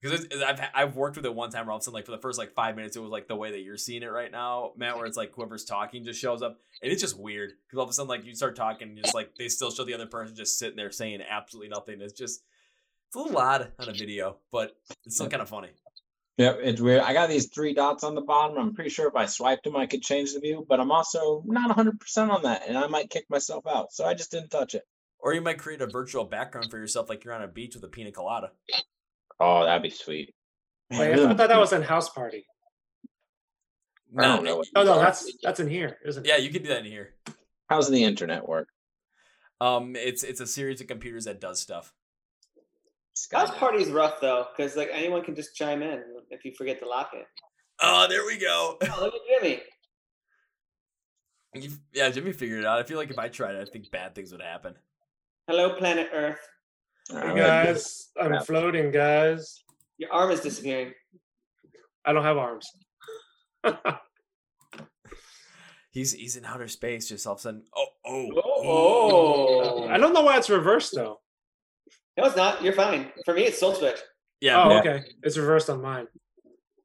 [SPEAKER 1] because I've I've worked with it one time where all of a sudden like for the first like five minutes it was like the way that you're seeing it right now, Matt, where it's like whoever's talking just shows up and it's just weird because all of a sudden like you start talking and just like they still show the other person just sitting there saying absolutely nothing. It's just it's a little odd on a video, but it's still kind of funny.
[SPEAKER 2] Yep, it's weird. I got these three dots on the bottom. I'm pretty sure if I swiped them, I could change the view, but I'm also not 100% on that, and I might kick myself out. So I just didn't touch it.
[SPEAKER 1] Or you might create a virtual background for yourself, like you're on a beach with a pina colada.
[SPEAKER 2] Oh, that'd be sweet.
[SPEAKER 3] Wait, I thought that was in House Party.
[SPEAKER 2] No, don't
[SPEAKER 3] Oh no, that's that's in here, isn't it?
[SPEAKER 1] Yeah, you can do that in here.
[SPEAKER 2] How's the internet work?
[SPEAKER 1] Um, it's it's a series of computers that does stuff.
[SPEAKER 4] House
[SPEAKER 2] Skynet.
[SPEAKER 4] party's rough though, because like anyone can just chime in if you forget to lock it.
[SPEAKER 1] Oh, there we go.
[SPEAKER 4] Oh, look at Jimmy.
[SPEAKER 1] You, yeah, Jimmy figured it out. I feel like if I tried it, I think bad things would happen.
[SPEAKER 4] Hello, planet Earth.
[SPEAKER 3] Hey guys, I'm floating, guys.
[SPEAKER 4] Your arm is disappearing.
[SPEAKER 3] I don't have arms.
[SPEAKER 1] He's he's in outer space, just all of a sudden. Oh, oh
[SPEAKER 4] oh Oh.
[SPEAKER 3] I don't know why it's reversed though.
[SPEAKER 4] No, it's not. You're fine. For me, it's Soul Switch.
[SPEAKER 1] Yeah,
[SPEAKER 3] Oh,
[SPEAKER 2] Yeah.
[SPEAKER 3] okay. It's reversed on mine.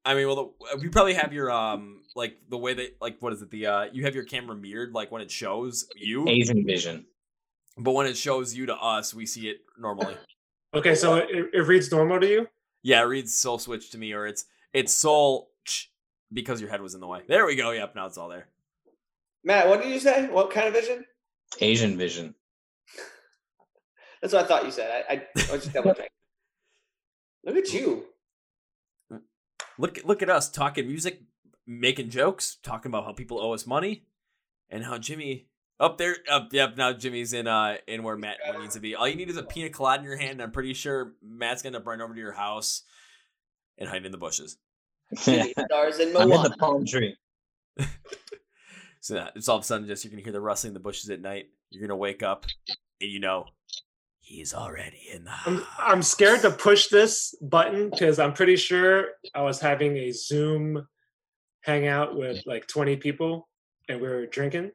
[SPEAKER 1] I mean, well, the, we probably have your um like the way that like what is it the uh you have your camera mirrored like when it shows you,
[SPEAKER 2] Asian vision.
[SPEAKER 1] but when it shows you to us, we see it normally.
[SPEAKER 3] Okay, so it, it reads normal to you.
[SPEAKER 1] Yeah, it reads soul switch to me, or it's it's soul because your head was in the way. There we go. Yep, now it's all there.
[SPEAKER 4] Matt, what did you say? What kind of vision?
[SPEAKER 2] Asian vision.
[SPEAKER 4] That's what I thought you said. I, I, I was just double checking. Look at you.
[SPEAKER 1] Look look at us talking music, making jokes, talking about how people owe us money, and how Jimmy Up there, up. Yep. Now Jimmy's in uh in where Matt needs to be. All you need is a pina colada in your hand. And I'm pretty sure Matt's gonna run over to your house and hide in the bushes.
[SPEAKER 4] Shooting stars in
[SPEAKER 2] I'm in the palm tree.
[SPEAKER 1] So that it's all of a sudden just you're gonna hear the rustling in the bushes at night. You're gonna wake up and you know he's already in the
[SPEAKER 3] I'm. I'm scared to push this button because I'm pretty sure I was having a Zoom hangout with like 20 people and we were drinking.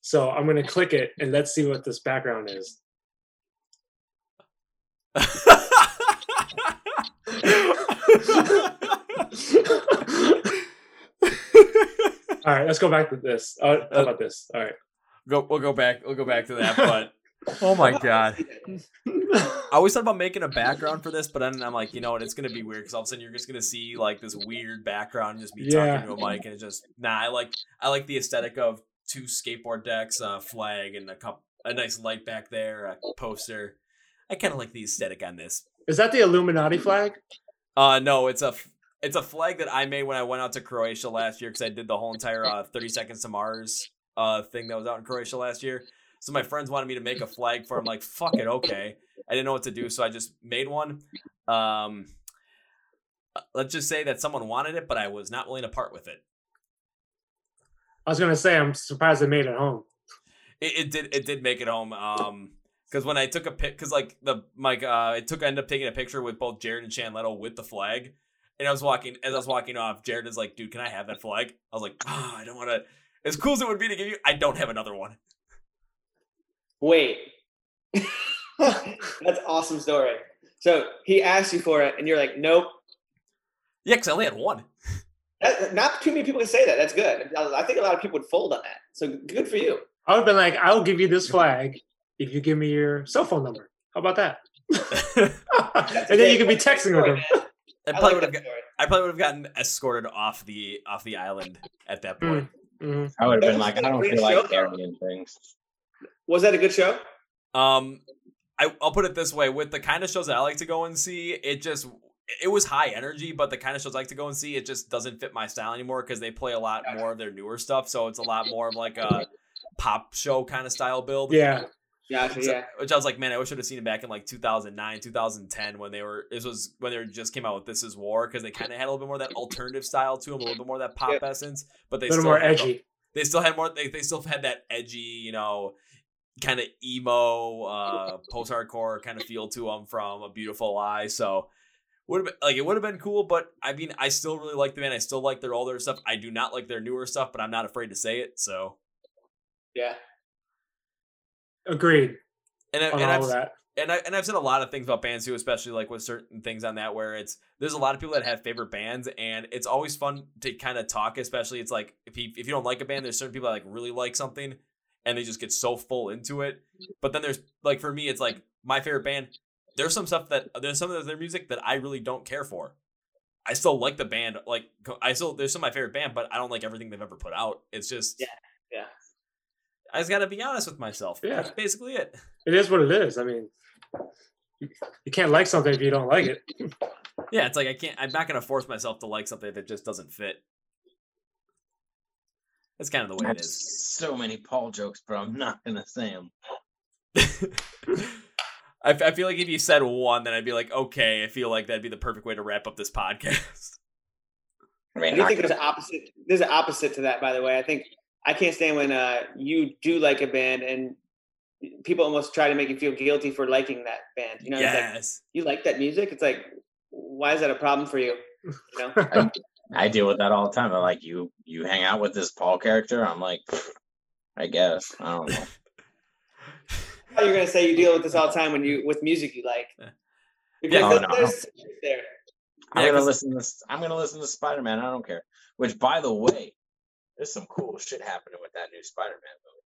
[SPEAKER 3] So I'm gonna click it and let's see what this background is. All right, let's go back to this. Uh, how about this? All right.
[SPEAKER 1] go, we'll go back. We'll go back to that. But oh my god, I always thought about making a background for this, but then I'm like, you know what? It's gonna be weird because all of a sudden you're just gonna see like this weird background, just me
[SPEAKER 3] Yeah.
[SPEAKER 1] talking to a mic, and it's just nah. I like I like the aesthetic of two skateboard decks, a flag, and a cup, a nice light back there, a poster. I kind of like the aesthetic on this.
[SPEAKER 3] Is that the Illuminati flag?
[SPEAKER 1] Uh, no, it's a it's a flag that I made when I went out to Croatia last year because I did the whole entire uh, 30 seconds to Mars uh thing that was out in Croatia last year. So my friends wanted me to make a flag for. 'em. I'm like, fuck it, okay. I didn't know what to do, so I just made one. Um, let's just say that someone wanted it, but I was not willing to part with it.
[SPEAKER 3] I was gonna say I'm surprised it made it home.
[SPEAKER 1] It, it did it did make it home. Um, because when I took a pic, because like the like uh, I took I ended up taking a picture with both Jared and Shan Leto with the flag, and I was walking as I was walking off. Jared is like, "Dude, can I have that flag?" I was like, "Ah, I don't want to." As cool as it would be to give you, I don't have another one.
[SPEAKER 4] Wait. That's awesome story. So he asked you for it, and you're like, nope.
[SPEAKER 1] Yeah, because I only had one.
[SPEAKER 4] That, not too many people can say that. That's good. I I think a lot of people would fold on that. So good for you.
[SPEAKER 3] I would have been like, I'll give you this flag if you give me your cell phone number. How about that?
[SPEAKER 4] That's
[SPEAKER 3] and then you could be
[SPEAKER 4] that's a great
[SPEAKER 3] texting
[SPEAKER 4] story,
[SPEAKER 3] with him.
[SPEAKER 1] I
[SPEAKER 4] I
[SPEAKER 1] probably
[SPEAKER 4] like
[SPEAKER 1] would have.
[SPEAKER 4] that.
[SPEAKER 1] I probably would have gotten escorted off the off the island at that point.
[SPEAKER 3] Mhm.
[SPEAKER 2] I would have been like, I don't feel like carrying things.
[SPEAKER 4] Was that a good show?
[SPEAKER 1] Um, I, I'll put it this way: with the kind of shows that I like to go and see, it just it was high energy, but the kind of shows I like to go and see, it just doesn't fit my style anymore because they play a lot more of their newer stuff. So it's a lot more of like a pop show kind of style build.
[SPEAKER 3] Yeah.
[SPEAKER 4] Gotcha.
[SPEAKER 1] So-
[SPEAKER 4] Yeah.
[SPEAKER 1] which I was like, man, I wish I'd have seen it back in like 2009, 2010 when they were. This was when they were just came out with "This Is War" because they kind of had a little bit more of that alternative style to them, a little bit more of that pop
[SPEAKER 4] Yeah.
[SPEAKER 1] essence. But they
[SPEAKER 3] A little
[SPEAKER 1] still
[SPEAKER 3] more
[SPEAKER 1] had
[SPEAKER 3] edgy.
[SPEAKER 1] they still had more they, they still had that edgy you know kind of emo uh post-hardcore kind of feel to them from a beautiful lie so would have been like it would have been cool but i mean i still really like the band i still like their older stuff i do not like their newer stuff but i'm not afraid to say it so
[SPEAKER 4] Yeah.
[SPEAKER 3] Agreed
[SPEAKER 1] and, I, and I've,
[SPEAKER 3] that.
[SPEAKER 1] and I and I've said a lot of things about bands too, especially like with certain things on that where it's there's a lot of people that have favorite bands and it's always fun to kind of talk, especially it's like if you if you don't like a band, there's certain people that like really like something and they just get so full into it. Mm-hmm. But then there's like for me, it's like my favorite band. There's some stuff that there's some of their music that I really don't care for. I still like the band, like I still there's some of my favorite band, but I don't like everything they've ever put out. It's just
[SPEAKER 4] Yeah, yeah.
[SPEAKER 1] I just gotta be honest with myself.
[SPEAKER 3] Yeah.
[SPEAKER 1] That's basically it.
[SPEAKER 3] It is what it is. I mean, you, you can't like something if you don't like it.
[SPEAKER 1] Yeah, it's like I can't. I'm not gonna force myself to like something that just doesn't fit. That's kind of the way
[SPEAKER 2] have
[SPEAKER 1] it is.
[SPEAKER 2] so many Paul jokes, but I'm not gonna say them.
[SPEAKER 1] I, f- I feel like if you said one, then I'd be like, okay, I feel like that'd be the perfect way to wrap up this podcast.
[SPEAKER 2] I
[SPEAKER 4] I
[SPEAKER 2] mean,
[SPEAKER 4] do
[SPEAKER 2] not
[SPEAKER 4] think there's an opposite. There's an opposite to that, by the way. I think I can't stand when uh, you do like a band and people almost try to make you feel guilty for liking that band. You know, it's like,
[SPEAKER 1] yes.
[SPEAKER 4] you like that music. It's like, why is that a problem for you? You know,
[SPEAKER 2] I deal with that all the time. I'm like, you you hang out with this Paul character. I'm like, I guess I don't know.
[SPEAKER 4] I You're gonna say you deal with this all the time when you with music you like.
[SPEAKER 1] Yeah.
[SPEAKER 4] Because there's-
[SPEAKER 2] no.
[SPEAKER 4] there.
[SPEAKER 2] I'm
[SPEAKER 1] Yeah,
[SPEAKER 2] gonna
[SPEAKER 1] 'cause-
[SPEAKER 2] listen to. I'm gonna listen to Spider Man. I don't care. Which, by the way, there's some cool shit happening with that new Spider Man movie.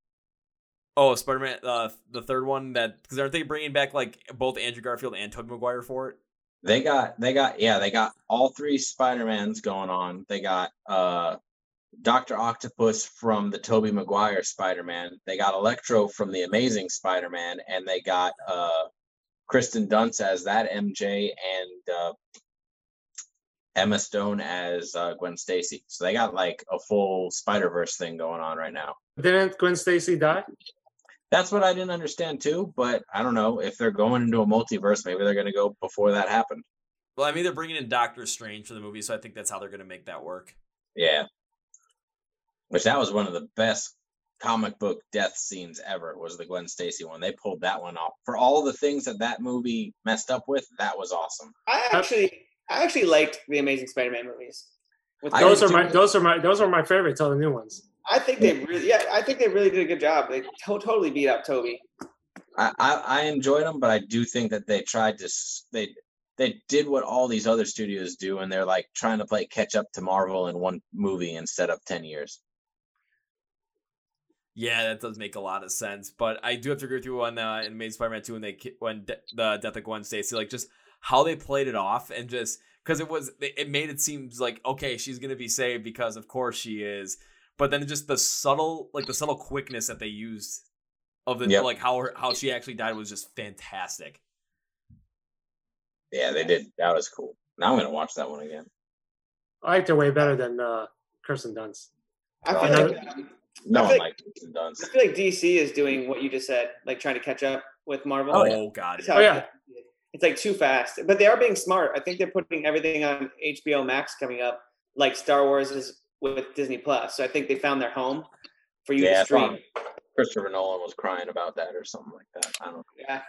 [SPEAKER 1] Oh, Spider Man, uh, the third one that because aren't they bringing back like both Andrew Garfield and Tobey Maguire for it?
[SPEAKER 2] They got, they got, yeah, they got all three Spider Mans going on. They got uh Doctor Octopus from the Tobey Maguire Spider Man. They got Electro from the Amazing Spider Man, and they got uh Kirsten Dunst as that MJ and uh, Emma Stone as uh, Gwen Stacy. So they got like a full Spider Verse thing going on right now.
[SPEAKER 3] Didn't Gwen Stacy die?
[SPEAKER 2] That's what I didn't understand too. But I don't know if they're going into a multiverse. Maybe they're going to go before that happened.
[SPEAKER 1] Well, I mean, they're bringing in Doctor Strange for the movie, so I think that's how they're going to make that work.
[SPEAKER 2] Yeah. Which that was one of the best comic book death scenes ever was the Gwen Stacy one. They pulled that one off. For all the things that that movie messed up with, that was awesome.
[SPEAKER 4] I actually, I actually liked the Amazing Spider-Man movies.
[SPEAKER 3] Those are my those are my those are my favorites. All the new ones.
[SPEAKER 4] I think they really, yeah, I think they really did a good job. They to- totally beat up Tobey.
[SPEAKER 2] I, I I enjoyed them, but I do think that they tried to they they did what all these other studios do, and they're like trying to play catch up to Marvel in one movie instead of ten years.
[SPEAKER 1] Yeah, that does make a lot of sense. But I do have to agree with you on uh, in Amazing Spider-Man 2 when they when de- the death of Gwen Stacy, like just how they played it off and just because it was it made it seem like okay she's gonna be saved because of course she is, but then just the subtle like the subtle quickness that they used of the
[SPEAKER 2] Yep.
[SPEAKER 1] like how her, how she actually died was just fantastic.
[SPEAKER 2] Yeah, they did. That was cool. Now I'm gonna watch that one again.
[SPEAKER 3] I liked her way better than uh, Kirsten Dunst.
[SPEAKER 4] I
[SPEAKER 2] Oh,
[SPEAKER 4] feel
[SPEAKER 3] yeah.
[SPEAKER 4] like
[SPEAKER 2] No
[SPEAKER 4] I
[SPEAKER 2] one
[SPEAKER 4] feel
[SPEAKER 2] liked Kirsten Dunst.
[SPEAKER 4] I feel like DC is doing what you just said, like trying to catch up with Marvel.
[SPEAKER 1] Oh,
[SPEAKER 2] yeah.
[SPEAKER 1] god, yeah.
[SPEAKER 3] Oh, yeah.
[SPEAKER 4] It's like too fast, but they are being smart. I think they're putting everything on HBO Max coming up, like Star Wars is with Disney Plus. So I think they found their home for you
[SPEAKER 2] Yeah,
[SPEAKER 4] to stream.
[SPEAKER 2] Christopher Nolan was crying about that or something like that. I don't know.
[SPEAKER 4] Yeah,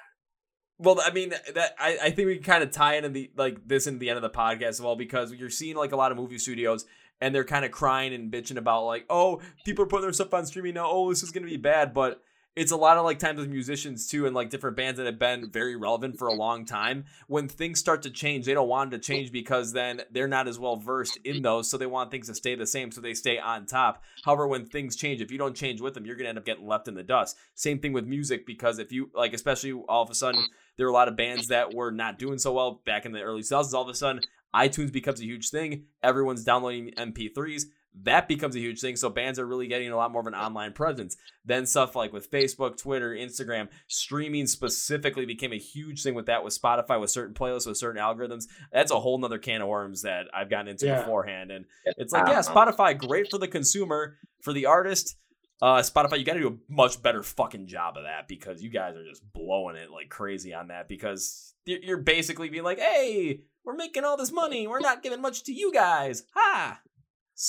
[SPEAKER 1] Well, I mean that I, I think we can kind of tie into the like this into the end of the podcast as well because you're seeing like a lot of movie studios and they're kind of crying and bitching about like oh people are putting their stuff on streaming now oh this is gonna be bad but it's a lot of like times with musicians too and like different bands that have been very relevant for a long time when things start to change they don't want it to change because then they're not as well versed in those so they want things to stay the same so they stay on top however when things change if you don't change with them you're gonna end up getting left in the dust same thing with music because if you like especially all of a sudden there were a lot of bands that were not doing so well back in the early 2000s. All of a sudden, iTunes becomes a huge thing. Everyone's downloading MP3s. That becomes a huge thing. So bands are really getting a lot more of an online presence. Then stuff like with Facebook, Twitter, Instagram, streaming specifically became a huge thing with that with Spotify, with certain playlists, with certain algorithms. That's a whole nother can of worms that I've gotten into
[SPEAKER 3] Yeah.
[SPEAKER 1] beforehand. And it's like, yeah. Spotify, great for the consumer, for the artist. Uh, Spotify, you got to do a much better fucking job of that because you guys are just blowing it like crazy on that because you're you're basically being like, hey, we're making all this money. We're not giving much to you guys. Ha.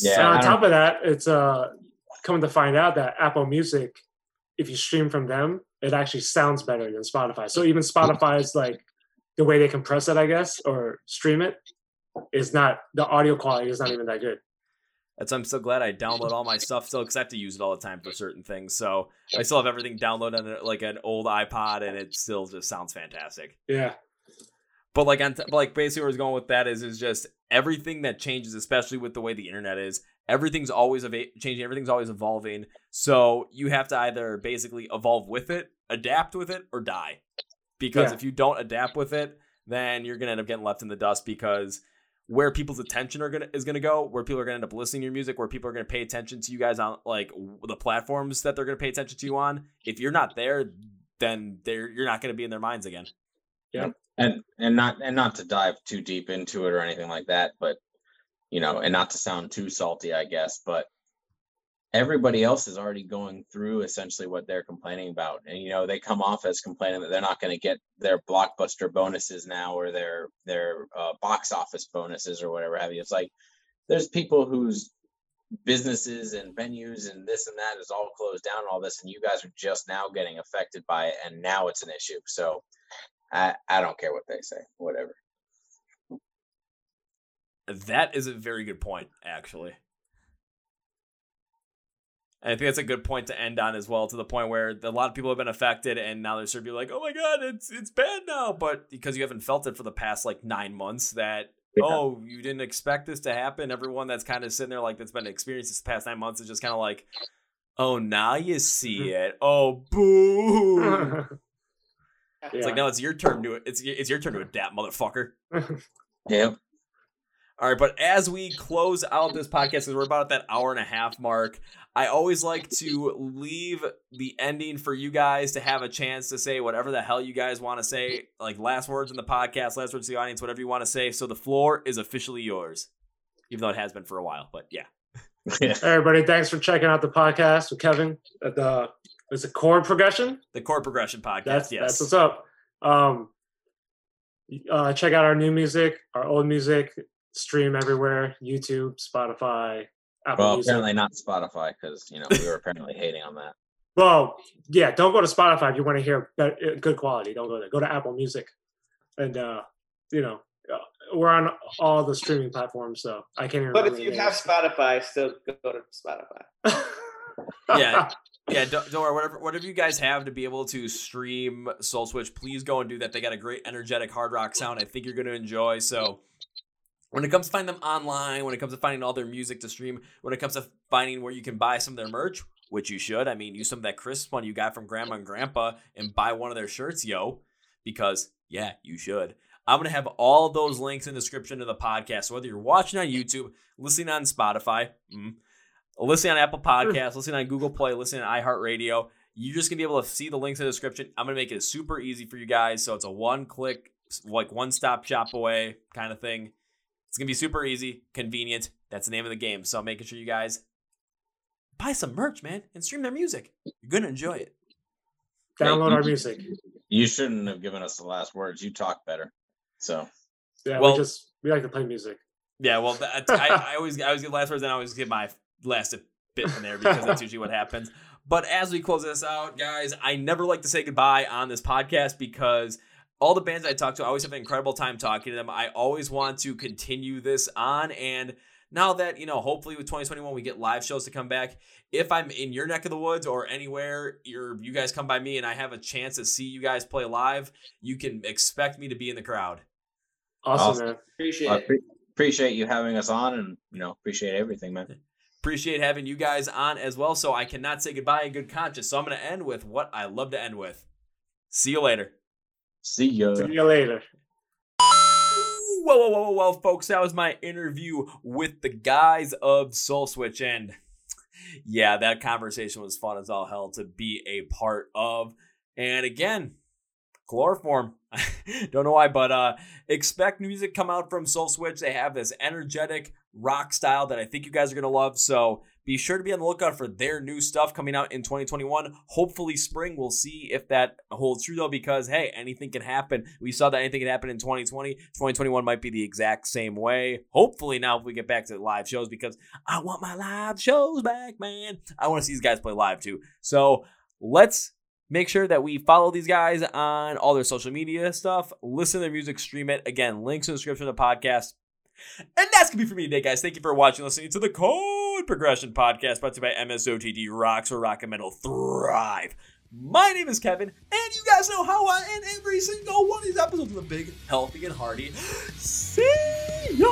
[SPEAKER 2] Yeah,
[SPEAKER 3] on top of that, it's uh coming to find out that Apple Music, if you stream from them, it actually sounds better than Spotify. So even Spotify's like the way they compress it, I guess, or stream it, is not the audio quality is not even that good.
[SPEAKER 1] That's I'm so glad I download all my stuff still because I have to use it all the time for certain things. So I still have everything downloaded on like an old iPod, and it still just sounds fantastic.
[SPEAKER 3] Yeah.
[SPEAKER 1] But like on t- but, like basically where I was going with that is is just everything that changes, especially with the way the internet is. Everything's always eva- changing. Everything's always evolving. So you have to either basically evolve with it, adapt with it, or die. Because
[SPEAKER 3] Yeah.
[SPEAKER 1] if you don't adapt with it, then you're gonna end up getting left in the dust. Because where people's attention are gonna is gonna go, where people are gonna end up listening to your music, where people are gonna pay attention to you guys on like the platforms that they're gonna pay attention to you on. If you're not there, then they're you're not gonna be in their minds again.
[SPEAKER 2] And and not and not to dive too deep into it or anything like that but you know and not to sound too salty i guess but everybody else is already going through essentially what they're complaining about. And you know they come off as complaining that they're not going to get their blockbuster bonuses now or their their uh, box office bonuses or whatever have you. It's like there's people whose businesses and venues and this and that is all closed down and all this and you guys are just now getting affected by it and now it's an issue. So I, I don't care what they say, whatever.
[SPEAKER 1] That is a very good point, actually. And I think that's a good point to end on as well, to the point where a lot of people have been affected, and now they're sort of be like, "Oh my god, it's it's bad now," but because you haven't felt it for the past like nine months, that
[SPEAKER 2] Yeah.
[SPEAKER 1] oh, you didn't expect this to happen. Everyone that's kind of sitting there like that's been experienced this past nine months is just kind of like, "Oh, now you see mm-hmm. it. Oh, boo." It's like,
[SPEAKER 3] Yeah.
[SPEAKER 1] no, it's your turn to it. It's it's your turn to adapt, motherfucker.
[SPEAKER 2] Yeah.
[SPEAKER 1] All right, but as we close out this podcast, because we're about at that hour and a half mark, I always like to leave the ending for you guys to have a chance to say whatever the hell you guys want to say, like last words in the podcast, last words to the audience, whatever you want to say. So the floor is officially yours, even though it has been for a while. But yeah,
[SPEAKER 2] Yeah.
[SPEAKER 3] Everybody, thanks for checking out the podcast with Kevin. At the is it chord progression?
[SPEAKER 1] The Chord Progression Podcast.
[SPEAKER 3] That's
[SPEAKER 1] yes.
[SPEAKER 3] that's what's up. Um, uh, check out our new music, our old music. Stream everywhere: YouTube, Spotify, Apple
[SPEAKER 2] Well,
[SPEAKER 3] Music.
[SPEAKER 2] apparently not Spotify because you know we were apparently hating on that.
[SPEAKER 3] Well, yeah, don't go to Spotify if you want to hear be- uh, good quality. Don't go there. Go to Apple Music, and uh, you know uh, we're on all the streaming platforms. So I can't even.
[SPEAKER 4] But if you have. Spotify, still go to Spotify.
[SPEAKER 1] Yeah. Yeah, worry. Whatever, whatever you guys have to be able to stream Soul Switch, please go and do that. They got a great, energetic hard rock sound. I think you're going to enjoy. So, when it comes to finding them online, when it comes to finding all their music to stream, when it comes to finding where you can buy some of their merch, which you should. I mean, use some of that crisp one you got from Grandma and Grandpa and buy one of their shirts, yo. Because yeah, you should. I'm gonna have all those links in the description of the podcast. So whether you're watching on YouTube, listening on Spotify, mm, listening on Apple Podcasts, listening on Google Play, listening on iHeartRadio, you're just gonna be able to see the links in the description. I'm gonna make it super easy for you guys, so it's a one-click, like one-stop shop away kind of thing. It's gonna be super easy, convenient. That's the name of the game. So making sure you guys buy some merch, man, and stream their music. You're gonna enjoy it.
[SPEAKER 3] Download our music.
[SPEAKER 2] You shouldn't have given us the last words. You talk better. So
[SPEAKER 3] Yeah,
[SPEAKER 1] Well-
[SPEAKER 3] we just we like to play music.
[SPEAKER 1] Yeah, well, I, I always I always get last words, and I always get my last bit in there because that's usually what happens. But as we close this out, guys, I never like to say goodbye on this podcast because all the bands I talk to, I always have an incredible time talking to them. I always want to continue this on, and now that you know, hopefully with 2021 we get live shows to come back. If I'm in your neck of the woods or anywhere, you're you guys come by me and I have a chance to see you guys play live, you can expect me to be in the crowd.
[SPEAKER 3] Awesome,
[SPEAKER 2] Awesome.
[SPEAKER 3] man.
[SPEAKER 4] Appreciate it.
[SPEAKER 2] appreciate you having us on, and you know appreciate everything, man.
[SPEAKER 1] Appreciate having you guys on as well. So I cannot say goodbye in good conscience. So I'm going to end with what I love to end with. See you later.
[SPEAKER 2] See ya.
[SPEAKER 3] See you later.
[SPEAKER 1] Whoa, whoa, whoa, whoa, whoa, folks. That was my interview with the guys of Soul Switch. And yeah, that conversation was fun as all hell to be a part of. And again, chloroform. Don't know why, but uh expect music come out from Soul Switch. They have this energetic rock style that I think you guys are gonna love. So be sure to be on the lookout for their new stuff coming out in 2021. Hopefully, spring. We'll see if that holds true though, because hey, anything can happen. We saw that anything can happen in 2020. 2021 might be the exact same way. Hopefully, now if we get back to live shows, because I want my live shows back, man. I want to see these guys play live too. So let's make sure that we follow these guys on all their social media stuff. Listen to their music, stream it. Again, links in the description of the podcast. And that's gonna be for me today, guys. Thank you for watching, listening to the Code Progression Podcast, brought to you by MSOTD Rocks or Rock and Metal Thrive. My name is Kevin, and you guys know how I end every single one of these episodes with a big, healthy, and hearty. See ya!